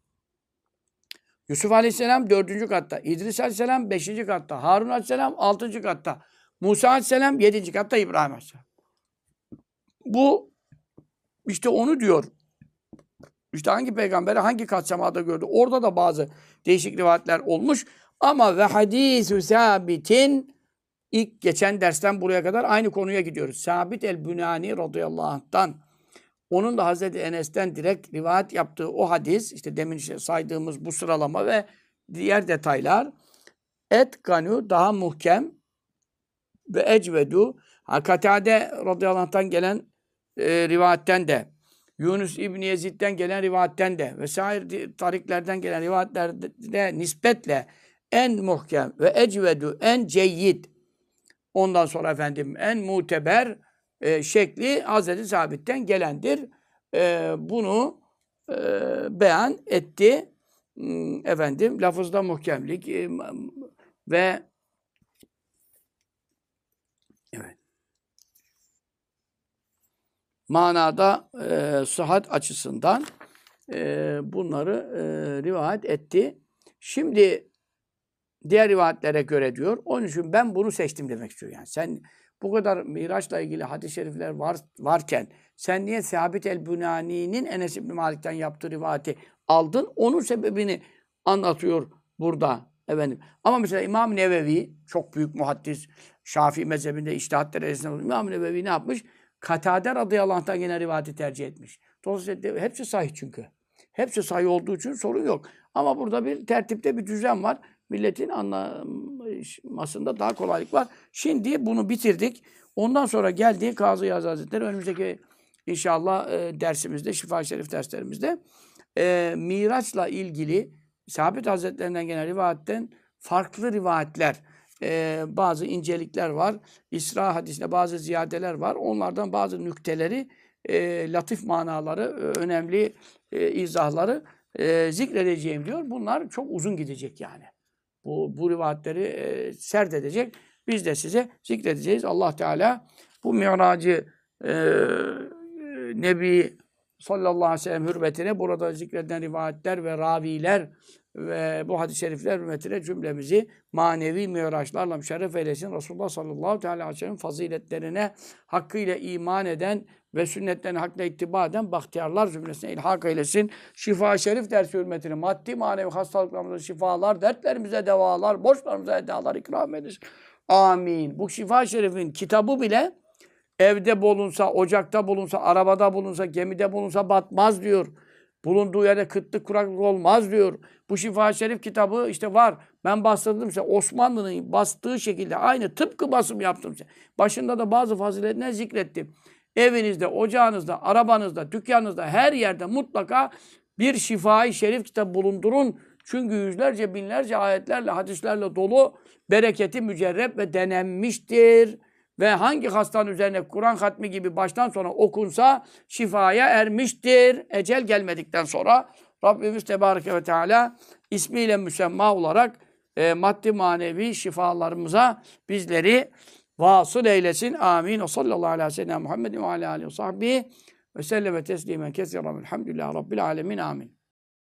Yusuf Aleyhisselam dördüncü katta, İdris Aleyhisselam beşinci katta, Harun Aleyhisselam altıncı katta, Musa Aleyhisselam yedinci katta, İbrahim Aleyhisselam. Bu işte onu diyor. İşte hangi peygamberi hangi kat semada gördü? Orada da bazı değişik rivayetler olmuş. Ama ve hadisü sabitin ilk geçen dersten buraya kadar aynı konuya gidiyoruz. Sabit el-Bünani radıyallahu anh'tan onun da Hazreti Enes'ten direkt rivayet yaptığı o hadis, işte demin saydığımız bu sıralama ve diğer detaylar et ganu daha muhkem ve ecvedu Katade radıyallahu anh'tan gelen e, rivayetten de Yunus İbni Yezid'den gelen rivayetten de vesaire tariklerden gelen rivayetlerde nispetle en muhkem ve ecvedu en ceyyid ondan sonra efendim en muteber e, şekli Hazreti Sabit'ten gelendir. E, bunu e, beyan etti. Hmm, efendim lafızda muhkemlik e, ve evet manada e, sıhhat açısından e, bunları e, rivayet etti. Şimdi diğer rivayetlere göre diyor. Onun için ben bunu seçtim demek istiyor. Yani sen bu kadar Miraç'la ilgili hadis-i şerifler var, varken sen niye Sabit el-Bünani'nin Enes İbni Malik'ten yaptığı rivayeti aldın? Onun sebebini anlatıyor burada efendim. Ama mesela İmam Nevevi çok büyük muhaddis, Şafii mezhebinde iştihat derecesinde İmam Nevevi ne yapmış? Katade radıyallahu anh'tan yine rivayeti tercih etmiş. Dolayısıyla hepsi sahih çünkü. Hepsi sahih olduğu için sorun yok. Ama burada bir tertipte bir düzen var. Milletin anlamasında daha kolaylık var. Şimdi bunu bitirdik. Ondan sonra geldi Kazı Hazretleri önümüzdeki inşallah e, dersimizde, Şifa Şerif derslerimizde e, Miraç'la ilgili Sabit Hazretlerinden gelen rivayetten farklı rivayetler, e, bazı incelikler var. İsra hadisinde bazı ziyadeler var. Onlardan bazı nükteleri, e, latif manaları, e, önemli e, izahları e, zikredeceğim diyor. Bunlar çok uzun gidecek yani. Bu, bu rivayetleri e, sert edecek. Biz de size zikredeceğiz. Allah Teala bu miracı e, Nebi sallallahu aleyhi ve sellem hürmetine burada zikredilen rivayetler ve raviler ve bu hadis-i şerifler hürmetine cümlemizi manevi miraçlarla müşerref eylesin. Resulullah sallallahu aleyhi ve sellem faziletlerine hakkıyla iman eden ve sünnetlerine hakkıyla ittiba eden bahtiyarlar zümresine ilhak eylesin. Şifa şerif dersi hürmetine maddi manevi hastalıklarımıza şifalar, dertlerimize devalar, borçlarımıza edalar ikram eylesin. Amin. Bu şifa şerifin kitabı bile evde bulunsa, ocakta bulunsa, arabada bulunsa, gemide bulunsa batmaz diyor. Bulunduğu yerde kıtlık kuraklık olmaz diyor. Bu şifa şerif kitabı işte var. Ben bastırdım size. Osmanlı'nın bastığı şekilde aynı tıpkı basım yaptım size. Başında da bazı faziletler zikrettim. Evinizde, ocağınızda, arabanızda, dükkanınızda her yerde mutlaka bir şifai şerif kitabı bulundurun. Çünkü yüzlerce binlerce ayetlerle, hadislerle dolu bereketi mücerrep ve denenmiştir. Ve hangi hastanın üzerine Kur'an hatmi gibi baştan sona okunsa şifaya ermiştir. Ecel gelmedikten sonra Rabbimiz Tebareke ve Teala ismiyle müsemma olarak e, maddi manevi şifalarımıza bizleri vasıl eylesin. Amin. O sallallahu aleyhi ve sellem Muhammedin ve aleyhi ve sahbihi ve selleme teslimen kesiren. Elhamdülillah Rabbil alemin. Amin.